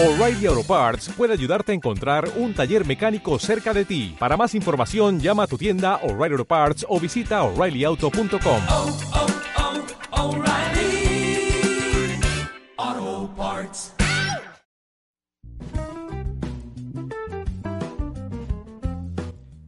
O'Reilly Auto Parts puede ayudarte a encontrar un taller mecánico cerca de ti. Para más información, llama a tu tienda O'Reilly Auto Parts o visita oreillyauto.com. oh, oh, Parts.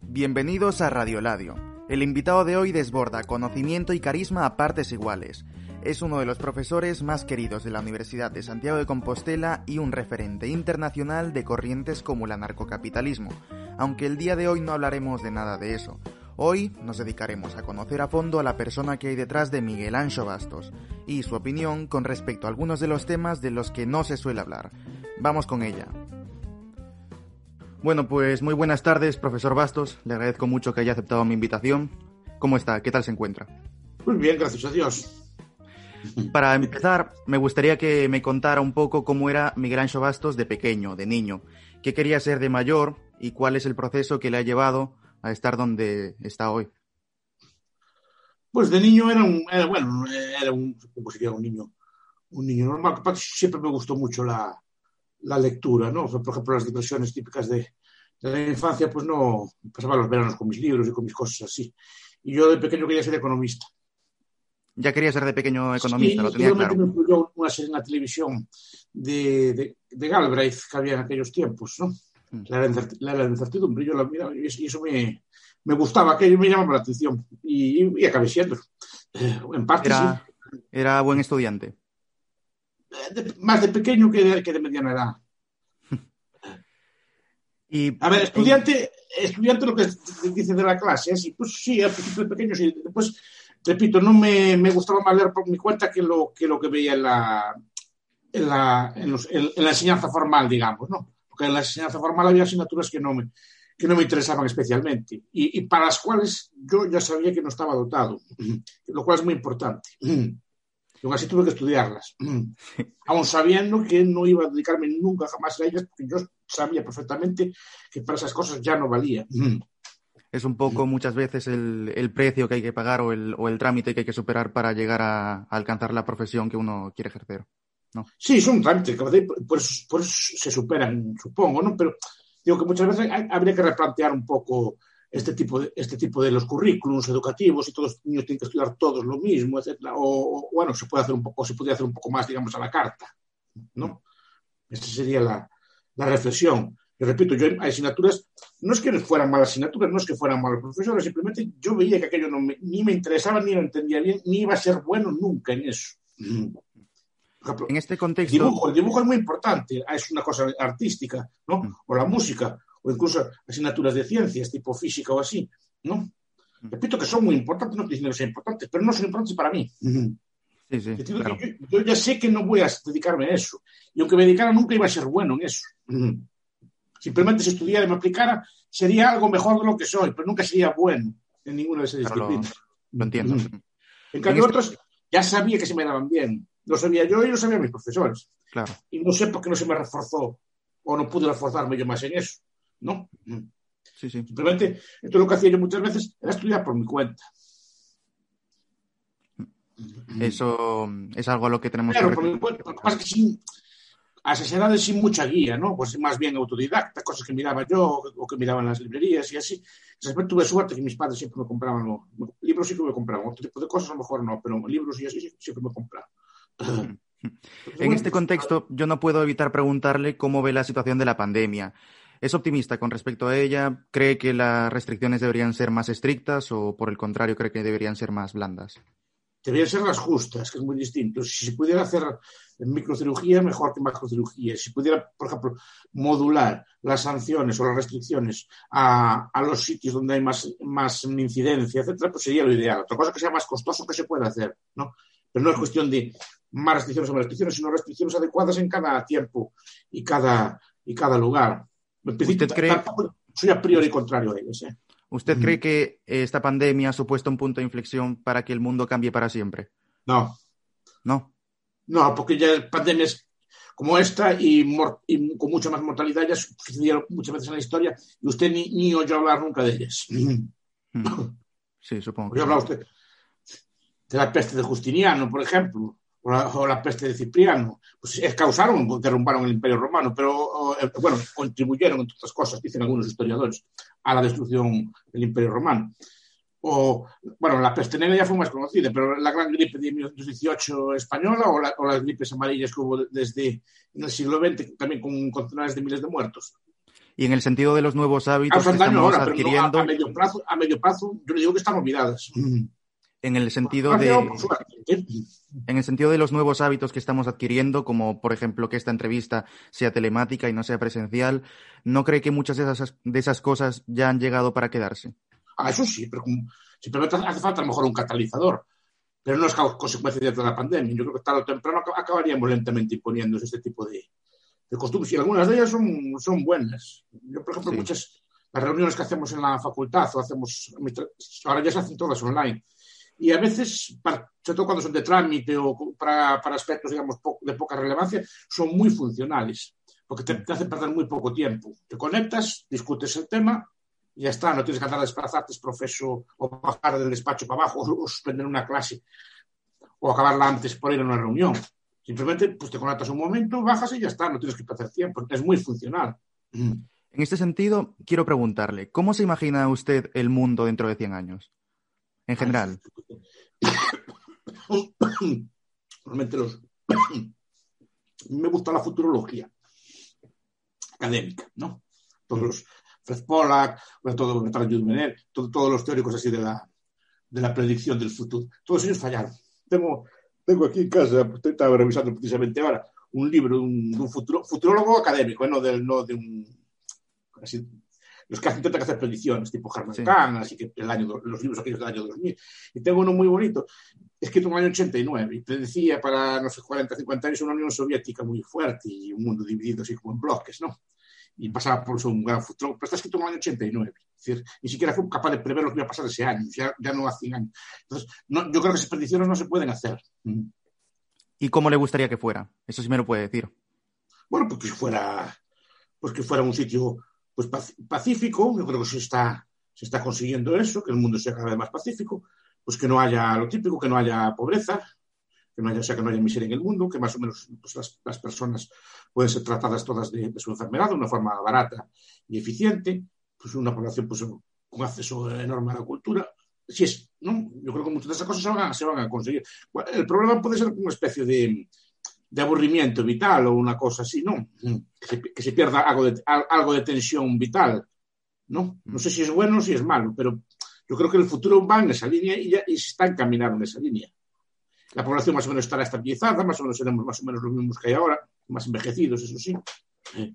Bienvenidos a Radioladio. El invitado de hoy desborda conocimiento y carisma a partes iguales. Es uno de los profesores más queridos de la Universidad de Santiago de Compostela y un referente internacional de corrientes como el anarcocapitalismo, aunque el día de hoy no hablaremos de nada de eso. Hoy nos dedicaremos a conocer a fondo a la persona que hay detrás de Miguel Ancho Bastos y su opinión con respecto a algunos de los temas de los que no se suele hablar. Vamos con ella. Bueno, pues muy buenas tardes, profesor Bastos. Le agradezco mucho que haya aceptado mi invitación. ¿Cómo está? ¿Qué tal se encuentra? Muy bien, gracias a Dios. Para empezar, me gustaría que me contara un poco cómo era Miguel Ancho Bastos de pequeño, de niño. ¿Qué quería ser de mayor y cuál es el proceso que le ha llevado a estar donde está hoy? Pues de niño era un, era, bueno, era un, como un niño, un niño normal. Siempre me gustó mucho la, la lectura, ¿no? Por ejemplo, las diversiones típicas de, de, la infancia, pues no, pasaba los veranos con mis libros y con mis cosas así. Y yo de pequeño quería ser economista. Ya quería ser de pequeño economista, sí, lo tenía claro. me influyó una serie en la televisión de, de, de Galbraith que había en aquellos tiempos, ¿no? Mm. La, la incertidumbre, yo la miraba y eso me, me gustaba, aquello me llamaba la atención y, y acabé siendo. Eh, en parte era, sí. Era buen estudiante. De, más de pequeño que de, que de mediana edad. Y, a ver, estudiante, estudiante lo que dice de la clase, así, pues sí, al principio de pequeño, sí, después, repito, no me, me, gustaba más leer por mi cuenta que lo que, lo que veía en la, en la, enseñanza formal, digamos, ¿no? Porque en la enseñanza formal había asignaturas que no me, que no me interesaban especialmente y, y, para las cuales yo ya sabía que no estaba dotado, lo cual es muy importante. Y aún así tuve que estudiarlas, aún sabiendo que no iba a dedicarme nunca jamás a ellas, porque yo sabía perfectamente que para esas cosas ya no valía. Es un poco muchas veces el, el precio que hay que pagar o el, o el, trámite que hay que superar para llegar a, a alcanzar la profesión que uno quiere ejercer. ¿no? Sí, es un trámite, por eso, por eso se superan, supongo, ¿no? Pero digo que muchas veces hay, habría que replantear un poco este tipo, de, este tipo de los currículums educativos y todos los niños tienen que estudiar todos lo mismo, etcétera. O, o, bueno, se puede hacer un poco, se podría hacer un poco más, digamos, a la carta, ¿no? Esta sería la, la reflexión. Y repito, yo hay asignaturas, no es que fueran malas asignaturas, no es que fueran malos profesores, simplemente yo veía que aquello no me, ni me interesaba, ni lo entendía bien, ni iba a ser bueno nunca en eso. Ejemplo, en este contexto. El dibujo, el dibujo, es muy importante, es una cosa artística, ¿no? O la música, o incluso asignaturas de ciencias, tipo física o así, ¿no? Repito que son muy importantes, no estoy diciendo que sean importantes, pero no son importantes para mí. Sí, sí, claro. yo, yo, ya sé que no voy a dedicarme a eso. Y aunque me dedicara, nunca iba a ser bueno en eso. Simplemente si estudiara y me aplicara, sería algo mejor de lo que soy, pero nunca sería bueno en ninguna de esas claro, disciplinas. Lo, lo entiendo. En cambio, este... otros ya sabía que se me daban bien. Lo sabía yo y lo sabían mis profesores. Claro. Y no sé por qué no se me reforzó o no pude reforzarme yo más en eso. ¿No? Sí, sí. Simplemente, esto lo que hacía yo muchas veces era estudiar por mi cuenta. Eso es algo a lo que tenemos claro, que por mi cuenta. Lo que pasa es que sin, a esas edades sin mucha guía, ¿no? Pues más bien autodidacta, cosas que miraba yo o que miraban las librerías y así. Entonces, tuve suerte que mis padres siempre me compraban ¿no? libros, que me compraban. Otro tipo de cosas a lo mejor no, pero libros y así siempre me compraban. En este contexto, yo no puedo evitar preguntarle cómo ve la situación de la pandemia. ¿Es optimista con respecto a ella? ¿Cree que las restricciones deberían ser más estrictas o, por el contrario, cree que deberían ser más blandas? Deberían ser las justas, que es muy distinto. Si se pudiera hacer microcirugía, mejor que macrocirugía. Si pudiera, por ejemplo, modular las sanciones o las restricciones a, a los sitios donde hay más, más incidencia, etcétera, pues sería lo ideal. Otra cosa que sea más costoso que se pueda hacer, ¿no? Pero no es cuestión de más restricciones o más restricciones, sino restricciones adecuadas en cada tiempo y cada, y cada lugar. ¿Usted cree... Soy a priori contrario a ellos. ¿eh? ¿Usted mm. cree que esta pandemia ha supuesto un punto de inflexión para que el mundo cambie para siempre? No. ¿No? No, porque ya pandemias como esta y, y con mucha más mortalidad ya sucedieron muchas veces en la historia y usted ni, ni oyó hablar nunca de ellas. Sí, supongo. Oyó hablar usted de la peste de Justiniano, por ejemplo, o la, o la peste de Cipriano, pues es, causaron, derrumbaron el Imperio Romano, pero, o, eh, bueno, contribuyeron, entre otras cosas, dicen algunos historiadores, a la destrucción del Imperio Romano. O, bueno, la peste negra ya fue más conocida, pero la gran gripe de 1918 española o, la- o las gripes amarillas que hubo desde en el siglo XX, también con centenares de miles de muertos. Y en el sentido de los nuevos hábitos que estamos ahora, pero no, a, adquiriendo, a medio plazo, a medio plazo, yo le digo que están olvidadas. En el sentido Gracias, de. ¿eh? en el sentido de los nuevos hábitos que estamos adquiriendo, como por ejemplo que esta entrevista sea telemática y no sea presencial, ¿no cree que muchas de esas, de esas cosas ya han llegado para quedarse? Ah, eso sí, pero simplemente hace falta a lo mejor un catalizador. Pero no es consecuencia de la pandemia. Yo creo que tarde o temprano ac- acabaríamos lentamente imponiéndose este tipo de, de costumbres. Y algunas de ellas son, son buenas. Yo, por ejemplo, Sí. muchas las reuniones que hacemos en la facultad o hacemos, ahora ya se hacen todas online. Y a veces, sobre todo cuando son de trámite o para, aspectos, digamos, de poca relevancia, son muy funcionales, porque te, hacen perder muy poco tiempo. Te conectas, discutes el tema y ya está, no tienes que andar a desplazarte, profesor, o bajar del despacho para abajo, o suspender una clase, o acabarla antes por ir a una reunión. Simplemente pues, te conectas un momento, bajas y ya está, no tienes que perder tiempo. Es muy funcional. En este sentido, quiero preguntarle, ¿cómo se imagina usted el mundo dentro de 100 años? En general. Realmente los... me gusta la futurología académica, ¿no? Todos los Fred Pollack, todo Bertrand Jules todo- todos los teóricos así de la, de la predicción del futuro. Todos ellos fallaron. Tengo, tengo aquí en casa, pues, estaba revisando precisamente ahora, un libro de un, de un futuro- futurólogo académico, ¿eh? no, del, no de un... así, los que hacen- intentan hacer predicciones, tipo Herman Sí. Kahn, así que el año, los libros aquellos del año 2000. Y tengo uno muy bonito, escrito en el año 89, y predecía para, no sé, 40, 50 años una Unión Soviética muy fuerte y un mundo dividido así como en bloques, ¿no? Y pasaba por eso un gran futuro, pero está escrito en el año 89. Es decir, ni siquiera fue capaz de prever lo que iba a pasar ese año, ya, ya no hace 100 años. Entonces, no, yo creo que esas predicciones no se pueden hacer. Mm. ¿Y cómo le gustaría que fuera? Eso sí me lo puede decir. Bueno, pues que fuera, pues que fuera un sitio pues, pac- pacífico, yo creo que se está, se está consiguiendo eso, que el mundo sea cada vez más pacífico, pues que no haya lo típico, que no haya pobreza, que no haya, que no haya miseria en el mundo, que más o menos pues, las, las personas pueden ser tratadas todas de, su enfermedad de una forma barata y eficiente, pues una población pues, con acceso enorme a la cultura. Si es, ¿no? Yo creo que muchas de esas cosas se van a, se van a conseguir. El problema puede ser una especie de, de aburrimiento vital o una cosa así, ¿no? Que se, que se pierda algo de, al- algo de tensión vital, ¿no? No sé si es bueno o si es malo, pero yo creo que el futuro va en esa línea y, ya, y se está encaminando en esa línea. La población más o menos estará estabilizada, más o menos seremos más o menos los mismos que hay ahora, más envejecidos, eso sí. Eh,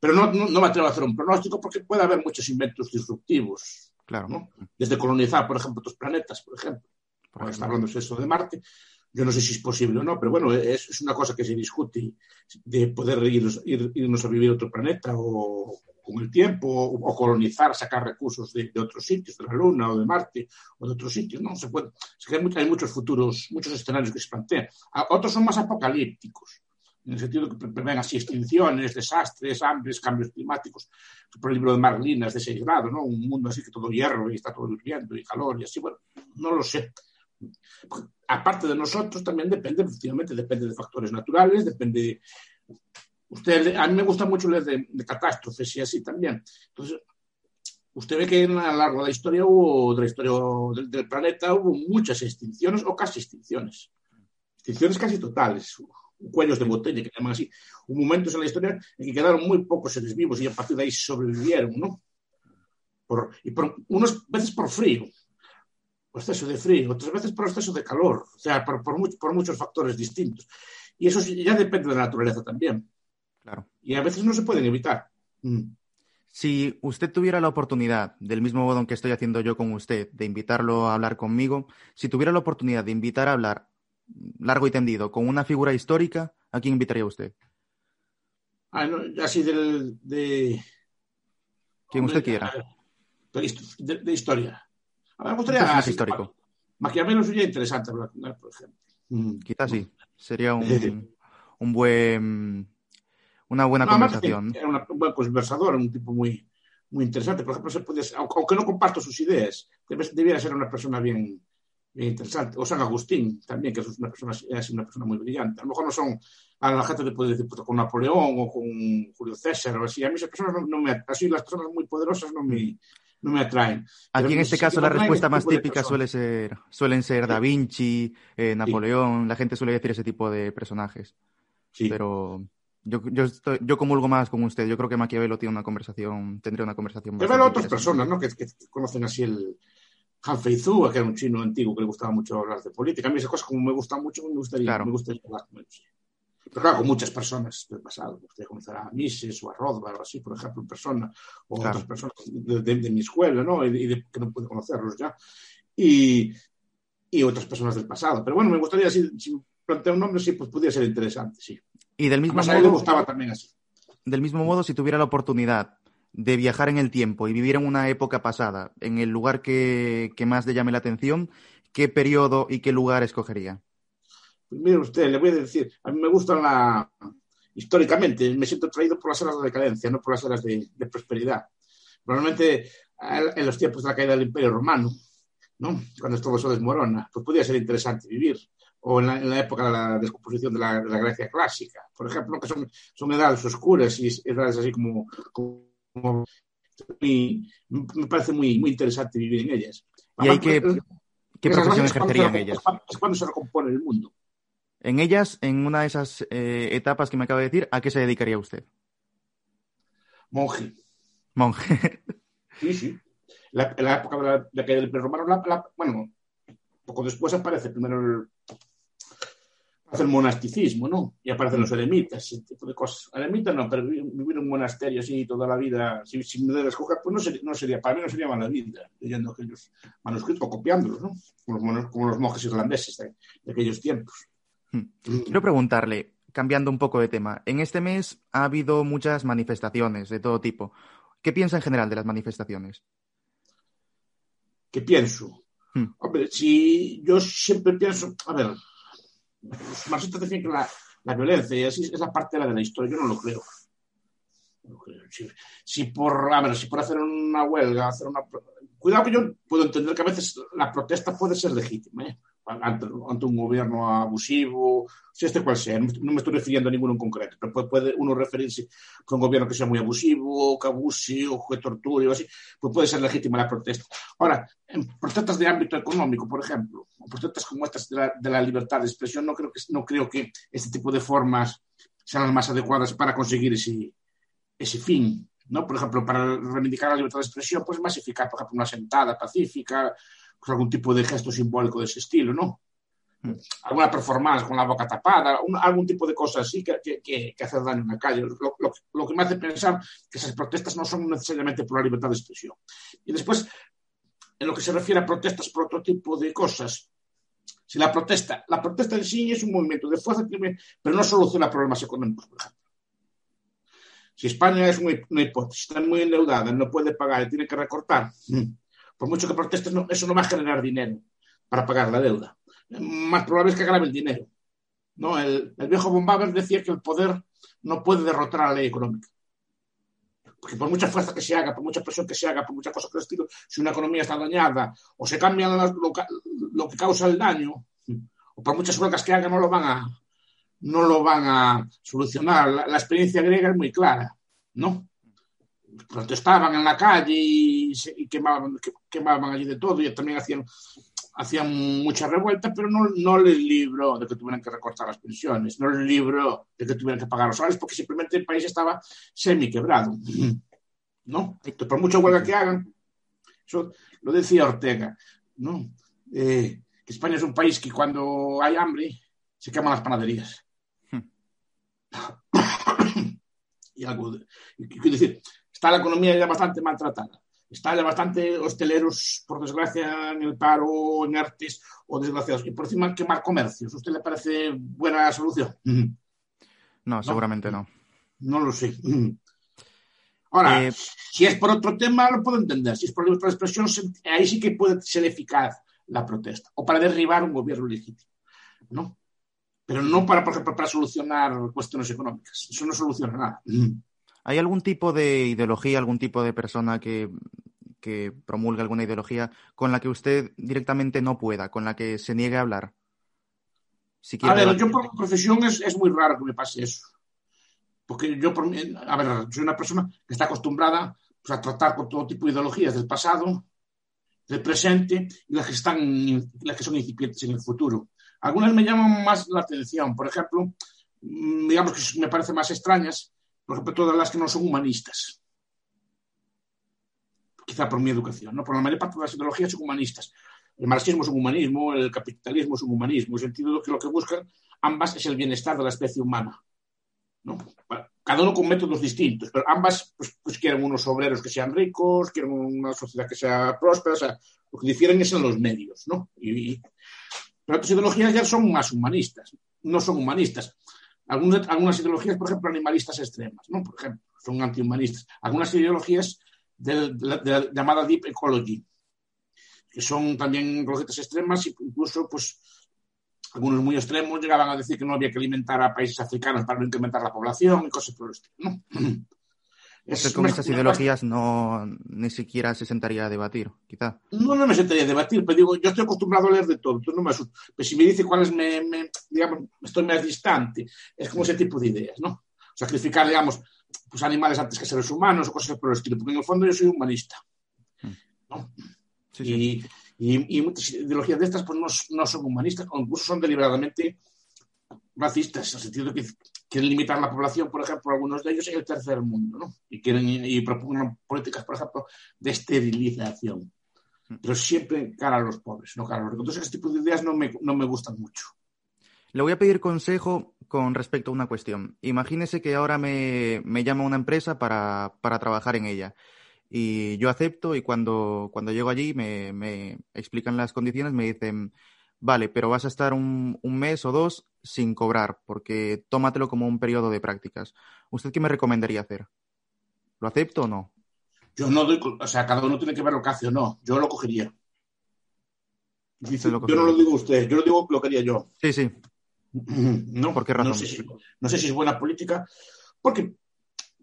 Pero no, no, no me atrevo a hacer un pronóstico porque puede haber muchos inventos disruptivos, Claro. ¿no? Desde colonizar, por ejemplo, otros planetas, por ejemplo. Ahora está hablando eso de Marte. Yo no sé si es posible o no, pero bueno, es, una cosa que se discute de poder ir, ir- irnos a vivir a otro planeta o con el tiempo, o, colonizar, sacar recursos de, otros sitios, de la Luna o de Marte o de otros sitios. No se puede. Es que hay, hay muchos futuros, muchos escenarios que se plantean. Otros son más apocalípticos, en el sentido que pre- prevén así extinciones, desastres, hambres, cambios climáticos. Por el libro de Marlinas de 6 grados, ¿no? Un mundo así que todo hierro y está todo hirviendo y calor y así. Bueno, no lo sé aparte de nosotros, también depende, efectivamente, depende de factores naturales, depende. Usted, a mí me gusta mucho leer de, catástrofes y así también. Entonces, usted ve que a lo largo de la historia hubo, de la historia del, del planeta, hubo muchas extinciones o casi extinciones. Extinciones casi totales, cuellos de botella, que llaman así. Hubo momentos en la historia en que quedaron muy pocos seres vivos y a partir de ahí sobrevivieron, ¿no? Por, y por, unas veces por frío, por exceso de frío, otras veces por exceso de calor, o sea, por, por, much- por muchos factores distintos. Y eso ya depende de la naturaleza también. Claro. Y a veces no se pueden evitar. Mm. Si usted tuviera la oportunidad, del mismo modo en que estoy haciendo yo con usted, de invitarlo a hablar conmigo, si tuviera la oportunidad de invitar a hablar largo y tendido con una figura histórica, ¿a quién invitaría usted? Ah, no, así del, de... Quien usted quiera. De, hist- de- de historia. A mí me gustaría... así, histórico. Maquiavelo sería interesante hablar con él, por ejemplo. Mm. Quizás sí. Sería un, un buen, una buena No, conversación. Era una- un buen conversador, un tipo muy, muy interesante. Por ejemplo, se podía, aunque no comparto sus ideas, debiera ser una persona bien interesante. O San Agustín también, que es una persona, es una persona muy brillante. A lo mejor no son, a la gente te puede decir, pues, con Napoleón o con Julio César o así. A mí esas personas no, no me, así las personas muy poderosas no me, no me atraen. Aquí Pero en este sí caso la respuesta ese más típica suele ser, suelen ser Da Vinci, eh, Napoleón, la gente suele decir ese tipo de personajes. Sí. Pero yo, yo, estoy- yo comulgo más con usted. Yo creo que Maquiavelo tiene una conversación, tendría una conversación Pero otras personas, ¿no? Que, que conocen así el Han Feizhou, que era un chino antiguo que le gustaba mucho hablar de política. A mí esas cosas como me gustan mucho, me gustaría, Claro. me gustaría hablar con ellos. Pero claro, con muchas personas del pasado. Me gustaría conocer a Mises o a Rothbard o así, por ejemplo, en persona. O Claro. otras personas de, de- de mi escuela, ¿no? Y de, que no puedo conocerlos ya. Y, y otras personas del pasado. Pero bueno, me gustaría, si, si plantea un nombre, sí, pues podría ser interesante, sí. Y del mismo, Además, a él le modo, gustaba también así. del mismo modo, si tuviera la oportunidad de viajar en el tiempo y vivir en una época pasada, en el lugar que, que más le llame la atención, ¿qué periodo y qué lugar escogería? Pues mire usted, le voy a decir, a mí me gustan la... Históricamente, me siento atraído por las eras de decadencia, no por las eras de, de prosperidad. Probablemente en los tiempos de la caída del Imperio Romano, ¿no? Cuando todo eso desmorona, pues podría ser interesante vivir. O en la, en la época de la descomposición de la, de la Grecia clásica, por ejemplo, que son, son edades oscuras y edades así como... como- y me parece muy, muy interesante vivir en ellas. ¿Y hay que, eh, qué profesión es cuando ejercería en se- ellas? Es cuando, se recompone el mundo. En ellas, en una de esas eh, etapas que me acaba de decir, ¿a qué se dedicaría usted? Monje. Monje. Sí, sí. La, la época de la, de del Imperio Romano, la- la- bueno, poco después aparece primero el, aparece el monasticismo, ¿no? Y aparecen los eremitas, ese tipo de cosas. Eremita no, pero vi- vivir en un monasterio así toda la vida, si, si me debe escoger, pues no sería, no sería, para mí no sería mala vida, leyendo aquellos manuscritos o copiándolos, ¿no? Como los, monos- como los monjes irlandeses de, de aquellos tiempos. Quiero preguntarle, cambiando un poco de tema, en este mes ha habido muchas manifestaciones de todo tipo. ¿Qué piensa en general de las manifestaciones? ¿Qué pienso? Hmm. Hombre, si yo siempre pienso, a ver, marxistas decían que la, la violencia y así es la parte de la historia, yo no lo creo. No creo. Si, si por, a ver, si por hacer una huelga, hacer una... Cuidado que yo puedo entender que a veces la protesta puede ser legítima, ¿eh? Ante, ante un gobierno abusivo, si este cual sea, no me- estoy refiriendo a ninguno en concreto, pero puede, uno referirse a un gobierno que sea muy abusivo, que abuse o que torture o así, pues puede ser legítima la protesta. Ahora, en protestas de ámbito económico, por ejemplo, o protestas como estas de la, de la libertad de expresión, no creo, que, no creo que este tipo de formas sean las más adecuadas para conseguir ese, ese fin. ¿no? Por ejemplo, para reivindicar la libertad de expresión, pues es más eficaz, por ejemplo, una sentada pacífica, algún tipo de gesto simbólico de ese estilo, ¿no? Mm. Alguna performance con la boca tapada, un- algún tipo de cosa así que, que, que, que hace daño en la calle. Lo, lo- lo que me hace pensar que esas protestas no son necesariamente por la libertad de expresión. Y después, en lo que se refiere a protestas por otro tipo de cosas, si la protesta, la protesta en sí es un movimiento de fuerza, pero no soluciona problemas económicos, por ejemplo. Si España es una, una hipótesis, está muy endeudada, no puede pagar y tiene que recortar, mm, por mucho que protestes, no- eso no va a generar dinero para pagar la deuda. Más probable es que agrave el dinero. ¿no? El, viejo Bombaber decía que el poder no puede derrotar a la ley económica. Porque por mucha fuerza que se haga, por mucha presión que se haga, por mucha cosa que el estilo, si una economía está dañada o se cambia lo, lo que causa el daño, o por muchas huelgas que hagan, no lo van a, no lo van a solucionar. La, la experiencia griega es muy clara, ¿no? Protestaban en la calle y, se- y quemaban, que- quemaban allí de todo y también hacían, hacían mucha revuelta, pero no, no les libró de que tuvieran que recortar las pensiones, no les libró de que tuvieran que pagar los salarios, porque simplemente el país estaba semi-quebrado, ¿no? Entonces, por mucha huelga que hagan, eso lo decía Ortega, ¿no? Eh, que España es un país que cuando hay hambre se queman las panaderías. y algo de- y quiero decir, está la economía ya bastante maltratada. Está ya bastante hosteleros, por desgracia, en el paro, en artes o desgraciados. Y por encima quemar comercios. ¿A usted le parece buena solución? No, seguramente no. No lo sé. Ahora, Eh, si es por otro tema, lo puedo entender. Si es por libertad de expresión, ahí sí que puede ser eficaz la protesta. O para derribar un gobierno legítimo. ¿no? Pero no para, por ejemplo, para solucionar cuestiones económicas. Eso no soluciona nada. ¿Hay algún tipo de ideología, algún tipo de persona que, que promulga alguna ideología con la que usted directamente no pueda, con la que se niegue a hablar? Si a ver, yo por profesión es, es, muy raro que me pase eso. Porque yo, por, a ver, soy una persona que está acostumbrada pues, a tratar con todo tipo de ideologías del pasado, del presente y las que, están, las que son incipientes en el futuro. Algunas me llaman más la atención. Por ejemplo, mm, digamos que me parecen más extrañas, ejemplo, todas las que no son humanistas. Quizá por mi educación, ¿no? Por la mayor parte de las ideologías son humanistas. El marxismo es un humanismo, el capitalismo es un humanismo, en el sentido de que lo que buscan ambas es el bienestar de la especie humana. ¿no? Cada uno con métodos distintos, pero ambas pues, pues, quieren unos obreros que sean ricos, quieren una sociedad que sea próspera, o sea, lo que difieren es en los medios, ¿no? Y, pero otras ideologías ya son más humanistas, no son humanistas. Algunas, ideologías, por ejemplo, animalistas extremas, ¿no? Por ejemplo, son antihumanistas. Algunas ideologías de, la llamada deep ecology, que son también ideologías extremas, incluso, pues, algunos muy extremos llegaban a decir que no había que alimentar a países africanos para no incrementar la población y cosas por el estilo. ¿no? Es, con estas ideologías no ni siquiera se sentaría a debatir, quizá. No, no me sentaría a debatir, pero digo, yo estoy acostumbrado a leer de todo, no me Pero si me dice cuáles me, me, digamos, estoy más distante, es como ese tipo de ideas, ¿no? Sacrificar, digamos, pues animales antes que seres humanos o cosas por el estilo, porque en el fondo yo soy humanista. Mm. ¿no? Sí, sí. Y, y, y, muchas ideologías de estas pues no, no, son humanistas o incluso son deliberadamente racistas, en el sentido de que quieren limitar la población, por ejemplo, algunos de ellos en el tercer mundo, ¿no? Y quieren y proponen políticas, por ejemplo, de esterilización, pero siempre cara a los pobres, no cara a los ricos. Entonces, este tipo de ideas no me, no me gustan mucho. Le voy a pedir consejo con respecto a una cuestión. Imagínese que ahora me, me llama una empresa para, para trabajar en ella y yo acepto y cuando, cuando llego allí me, me, explican las condiciones, me dicen, vale, pero vas a estar un, un, mes o dos sin cobrar, porque tómatelo como un periodo de prácticas. ¿Usted qué me recomendaría hacer? ¿Lo acepto o no? Yo no doy, o sea, cada uno tiene que ver lo que hace o no. Yo lo cogería. Dice, yo no lo digo usted, yo lo digo lo que haría yo. Sí, sí. No, ¿Por qué razón? No sé, si, no sé si es buena política, porque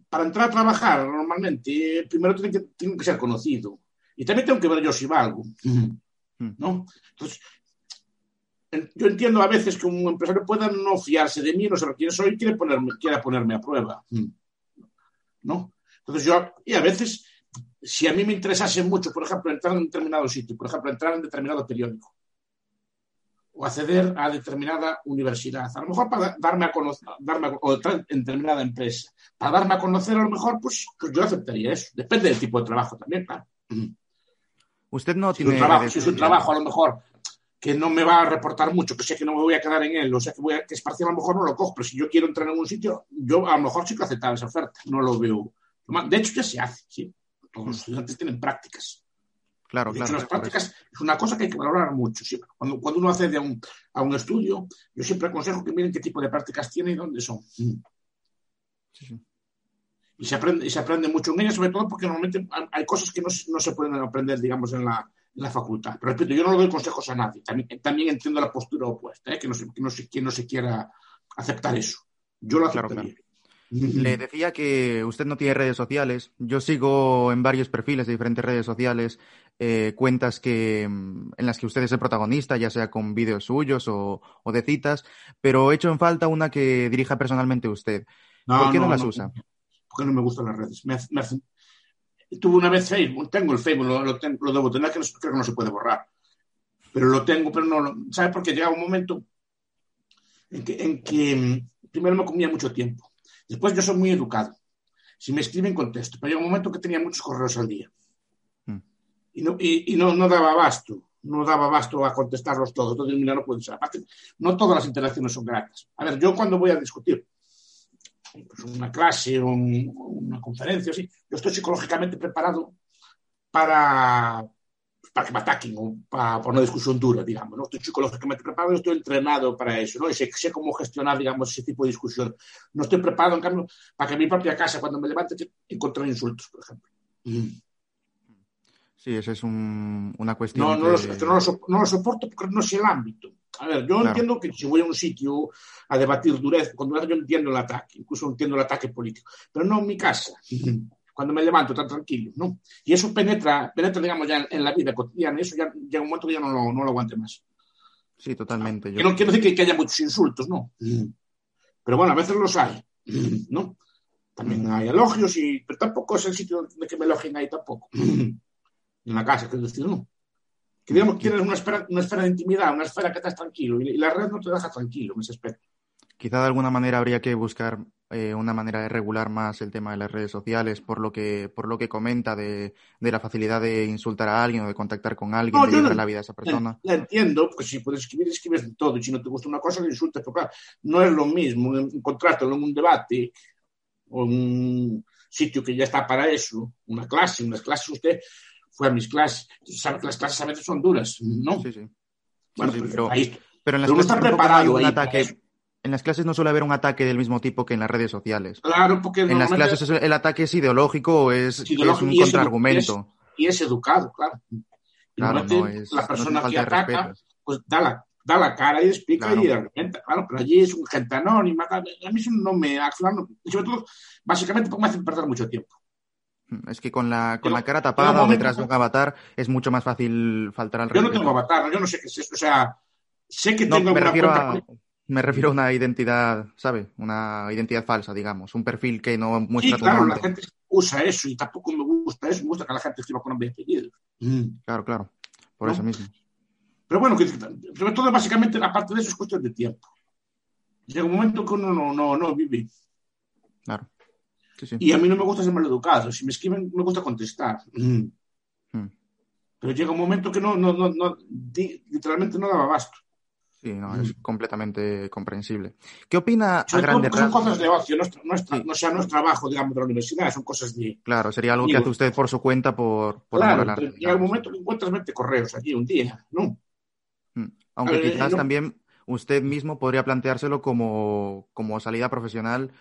para entrar a trabajar normalmente, primero tiene que, tiene que ser conocido. Y también tengo que ver yo si valgo. ¿no? Entonces, yo entiendo a veces que un empresario pueda no fiarse de mí, no sé quién soy, quiere ponerme, quiera ponerme a prueba. ¿No? Entonces yo, y a veces, si a mí me interesase mucho, por ejemplo, entrar en un determinado sitio, por ejemplo, entrar en determinado periódico, o acceder a determinada universidad, a lo mejor para darme a conocer, darme a, o en determinada empresa, para darme a conocer a lo mejor, pues, pues yo aceptaría eso. Depende del tipo de trabajo también, claro. Usted no tiene... Si un trabajo, si es un trabajo a lo mejor que no me va a reportar mucho, que sé que no me voy a quedar en él, o sea que, voy a, que es parcial, a lo mejor no lo cojo, pero si yo quiero entrar en un sitio, yo a lo mejor sí que aceptar esa oferta, no lo veo. De hecho, ya se hace, sí. Todos los estudiantes tienen prácticas. Claro, de claro. Las prácticas es una cosa que hay que valorar mucho. Siempre. Cuando, cuando uno accede a un, a un estudio, yo siempre aconsejo que miren qué tipo de prácticas tiene y dónde son. Sí, sí. Y se aprende, y se aprende mucho en ellas, sobre todo porque normalmente hay cosas que no, no se pueden aprender, digamos, en la, la facultad. Pero repito, yo no le doy consejos a nadie. También, también entiendo la postura opuesta, ¿eh? que, no se, que, no se, que no se quiera aceptar eso. Yo lo aceptaría. Claro, claro. Le decía que usted no tiene redes sociales. Yo sigo en varios perfiles de diferentes redes sociales eh, cuentas que, en las que usted es el protagonista, ya sea con vídeos suyos o, o, de citas, pero he hecho en falta una que dirija personalmente usted. No, ¿Por qué no, no las no, usa? Porque no me gustan las redes. Me, me hacen... Tuve una vez Facebook, tengo el Facebook, lo, lo, tengo, lo debo tener, que no, creo que no se puede borrar. Pero lo tengo, pero no lo... ¿Sabe? Porque llega un momento en que, en que primero me comía mucho tiempo Después yo soy muy educado. Si me escriben, contesto. Pero llega un momento que tenía muchos correos al día. Mm. Y, no, y, y no, no, daba abasto. No daba abasto a contestarlos todos. Entonces, mira, no puede ser. Aparte, no todas las interacciones son gratas. A ver, yo cuando voy a discutir pues una clase o un, una conferencia, así, yo estoy psicológicamente preparado para, para que me ataquen o para, para, una discusión dura, digamos. ¿no? Estoy psicológicamente preparado, estoy entrenado para eso, ¿no? Y sé, sé, cómo gestionar, digamos, ese tipo de discusión. No estoy preparado, en cambio, para que en mi propia casa, cuando me levante, encontrar insultos, por ejemplo. Mm. Sí, esa es un, una cuestión. No, no, que... lo, no, lo, no, lo, soporto porque no es el ámbito. A ver, yo claro. entiendo que si voy a un sitio a debatir dureza, con dureza yo entiendo el ataque, incluso entiendo el ataque político, pero no en mi casa. cuando me levanto tan tranquilo, ¿no? Y eso penetra, penetra digamos, ya en, en la vida cotidiana, eso ya llega un momento que ya no lo, no lo aguante más. Sí, totalmente. Que no quiero decir que, que haya muchos insultos, no. Pero bueno, a veces los hay, ¿no? También hay elogios, y, pero tampoco es el sitio donde que me elogien ahí tampoco. En la casa, quiero decir, no. Que digamos que tienes una esfera, una esfera de intimidad, una esfera que estás tranquilo, y, la red no te deja tranquilo en ese aspecto. Quizá de alguna manera habría que buscar eh, una manera de regular más el tema de las redes sociales, por lo que, por lo que comenta de, de la facilidad de insultar a alguien o de contactar con alguien, No, de llevar no- la vida a esa persona. La entiendo, porque si puedes escribir, escribes de todo. Y si no te gusta una cosa, le insultas. Pero claro, no es lo mismo encontrártelo en un debate o en un sitio que ya está para eso, una clase, unas clases. Usted fue a mis clases, que las clases a veces son duras, ¿no? Sí, sí. Bueno, sí, pero- ahí- Pero en las Pero uno clases está preparado ahí ataque. En las clases no suele haber un ataque del mismo tipo que en las redes sociales. claro, porque En las clases es- el ataque es ideológico o es, Es ideológico es un contraargumento. y es educado, claro. Claro, no es, la persona que ataca, respeto. pues da la, da la cara y explica Claro. y argumenta, claro, pero allí es un gente anónima, a mí eso no me sobre todo, básicamente porque me hacen perder mucho tiempo. Es que con la, con Pero- la cara tapada o detrás de un avatar es mucho más fácil faltar al Yo no tengo avatar, yo no sé qué es eso, o sea, sé que No, tengo me una refiero cuenta a, me refiero a una identidad, ¿sabe? Una identidad falsa, digamos. Un perfil que no Sí, muestra tu claro, la gente usa eso y tampoco me gusta eso, me gusta que la gente escriba con nombre y apellido. Claro, claro. Por ¿No? eso mismo. Pero bueno, que, sobre todo, básicamente, aparte de eso, es cuestión de tiempo. Llega un momento que uno no, no, no vive. Claro. Sí, sí. Y a mí no me gusta ser maleducado. Si me escriben, me gusta contestar. Hmm. Pero llega un momento que no, no, no, literalmente no daba abasto. Sí, no, es completamente comprensible. ¿Qué opina a grandes porque son cosas de ocio, no es, tra- no, es tra- Sí. no, o sea, no es trabajo, digamos, de la universidad, son cosas de... Claro, sería algo que hace usted por su cuenta, por, por claro, al pero llega un momento que encuentras 20 correos allí un día, ¿no? Mm. Aunque Eh, quizás también usted mismo podría planteárselo como, como salida profesional,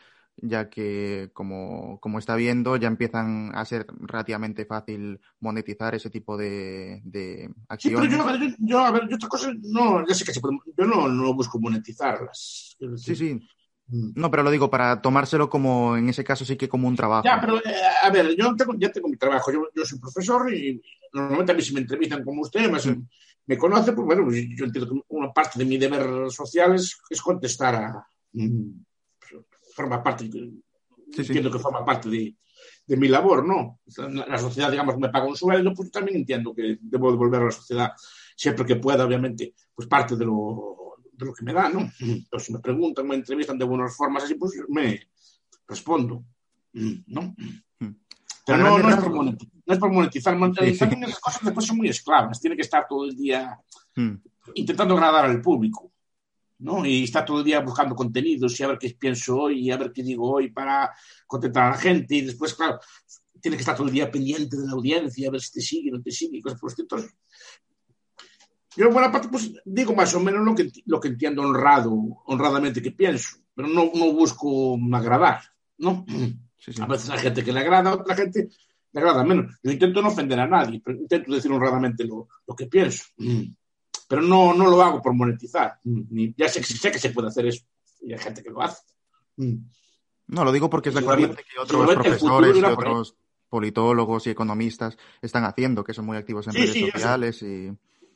ya que como, como está viendo, ya empiezan a ser relativamente fácil monetizar ese tipo de, de Sí, pero acciones. yo, yo, yo, a ver, yo otra cosa, no, ya sé que se puede, yo no, no busco monetizarlas. Sí, sí. Mm. No, pero lo digo para tomárselo como, en ese caso sí que como un trabajo. Ya, pero eh, a ver, yo tengo, ya tengo mi trabajo. Yo, yo soy profesor y normalmente a mí si me entrevistan como usted, me, Mm. me conoce, pues bueno, pues yo entiendo que una parte de mi deber social es, es contestar a. mm, Forma parte, Sí, sí. entiendo que forma parte de, de mi labor, ¿no? La sociedad, digamos, me paga un sueldo, pues también entiendo que debo devolver a la sociedad siempre que pueda, obviamente, pues parte de lo, de lo que me da, ¿no? Pero si me preguntan, me entrevistan de buenas formas, así, pues me respondo, ¿no? Mm. Pero no, es por monetizar, no es por monetizar. Mon- Sí, sí. También esas cosas después son muy esclavas. Tiene que estar todo el día Mm. intentando agradar al público, ¿no? Y está todo el día buscando contenidos y a ver qué pienso hoy y a ver qué digo hoy para contentar a la gente. Y después, claro, tiene que estar todo el día pendiente de la audiencia, a ver si te sigue, no te sigue, y cosas por. Entonces, yo, en buena parte, pues digo más o menos lo que, lo que entiendo honrado, honradamente que pienso, pero no, no busco agradar, ¿no? Sí, sí. A veces hay gente que le agrada, a otra gente le agrada menos. Yo intento no ofender a nadie, pero intento decir honradamente lo, lo que pienso. Pero no, no lo hago por monetizar. Ni- ya sé, que- sé que se puede hacer eso. Y hay gente que lo hace. No, lo digo porque es la corriente que otros profesores y otros politólogos y economistas están haciendo, que son muy activos en Sí, redes sí, sociales y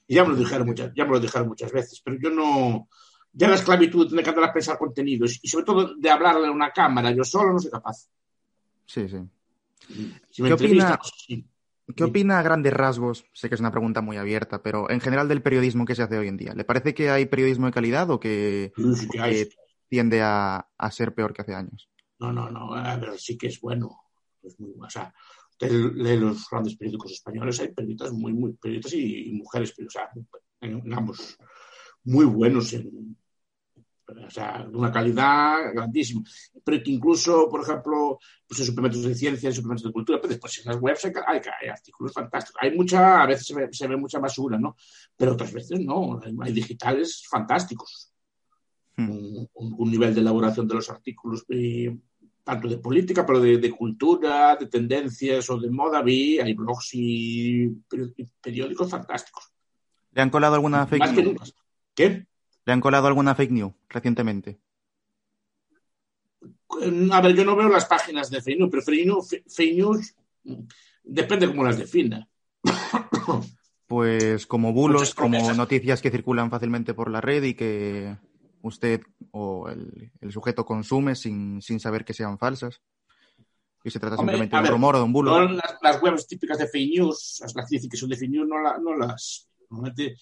Y ya me lo dijeron muchas, ya me lo dijeron muchas veces, pero yo no. Ya la esclavitud de tener que andar a pensar contenidos y sobre todo de hablarle a una cámara, yo solo no soy capaz. sí, sí. Si me ¿Qué opina- sí. ¿Qué opina a grandes rasgos? Sé que es una pregunta muy abierta, pero en general del periodismo que se hace hoy en día. ¿Le parece que hay periodismo de calidad o que, Sí, que hay, que tiende a, a ser peor que hace años? No, no, no, a ver, sí que es bueno. Es muy. O sea, usted lee los grandes periódicos españoles, hay periodistas muy, muy, periodistas y, y mujeres, pero, o sea, en, en ambos, muy buenos en, o sea, de una calidad grandísima. Pero que incluso, por ejemplo, pues en suplementos de ciencia, en suplementos de cultura, pero después en las webs hay, hay, hay artículos fantásticos. Hay mucha, a veces se ve, se ve mucha basura, ¿no? Pero otras veces no, hay, hay digitales fantásticos Hmm. un, un- un nivel de elaboración de los artículos, eh, tanto de política, pero de, de cultura, de tendencias o de moda, vi, hay blogs y peri- y periódicos fantásticos. ¿Le han colado alguna fake Más que news? nunca. ¿Qué? ¿Le han colado alguna fake news recientemente? A ver, yo no veo las páginas de fake news, pero fake news, fake news depende cómo las defina. Pues como bulos, como noticias que circulan fácilmente por la red y que usted o el, el sujeto consume sin, sin saber que sean falsas. Y se trata Hombre, simplemente de un ver, rumor o de un bulo. No, las, las webs típicas de fake news, las las que dicen que son de fake news, no, la- no las. normalmente,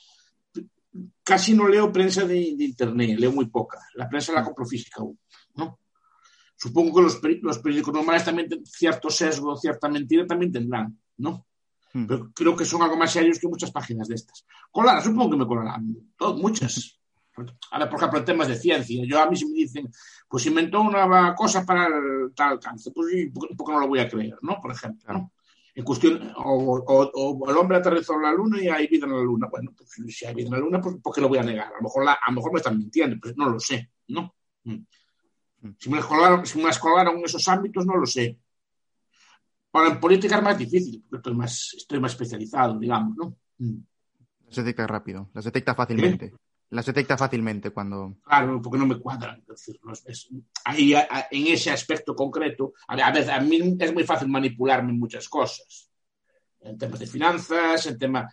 casi no leo prensa de, de internet, leo muy poca. La prensa la compro física aún, ¿no? Supongo que los, los periódicos normales también cierto sesgo, cierta mentira también tendrán, ¿no? Hmm. Pero creo que son algo más serios que muchas páginas de estas. Colar, supongo que me colarán, muchas. Ahora, por ejemplo, en temas de ciencia, yo a mí si me dicen, pues inventó una cosa para el tal cáncer, pues ¿y ¿por qué por qué no lo voy a creer? ¿no? Por ejemplo, ¿no? En cuestión, o, o- o el hombre aterrizó en la luna y hay vida en la luna. Bueno, pues si hay vida en la luna, pues ¿por qué lo voy a negar? A lo mejor, la- a lo mejor me están mintiendo, pues no lo sé, ¿no? Mm. Mm. Si me las colaron, si me las colaron en esos ámbitos, no lo sé. Ahora, en política es más difícil, porque estoy más, estoy más especializado, digamos, ¿no? Mm. Las detecta rápido, las detecta fácilmente. Las detecta fácilmente cuando... Claro, porque no me cuadran. Decir, no es- es- ahí, a- en ese aspecto concreto, a, a veces a mí es muy fácil manipularme en muchas cosas. En temas de finanzas, en temas.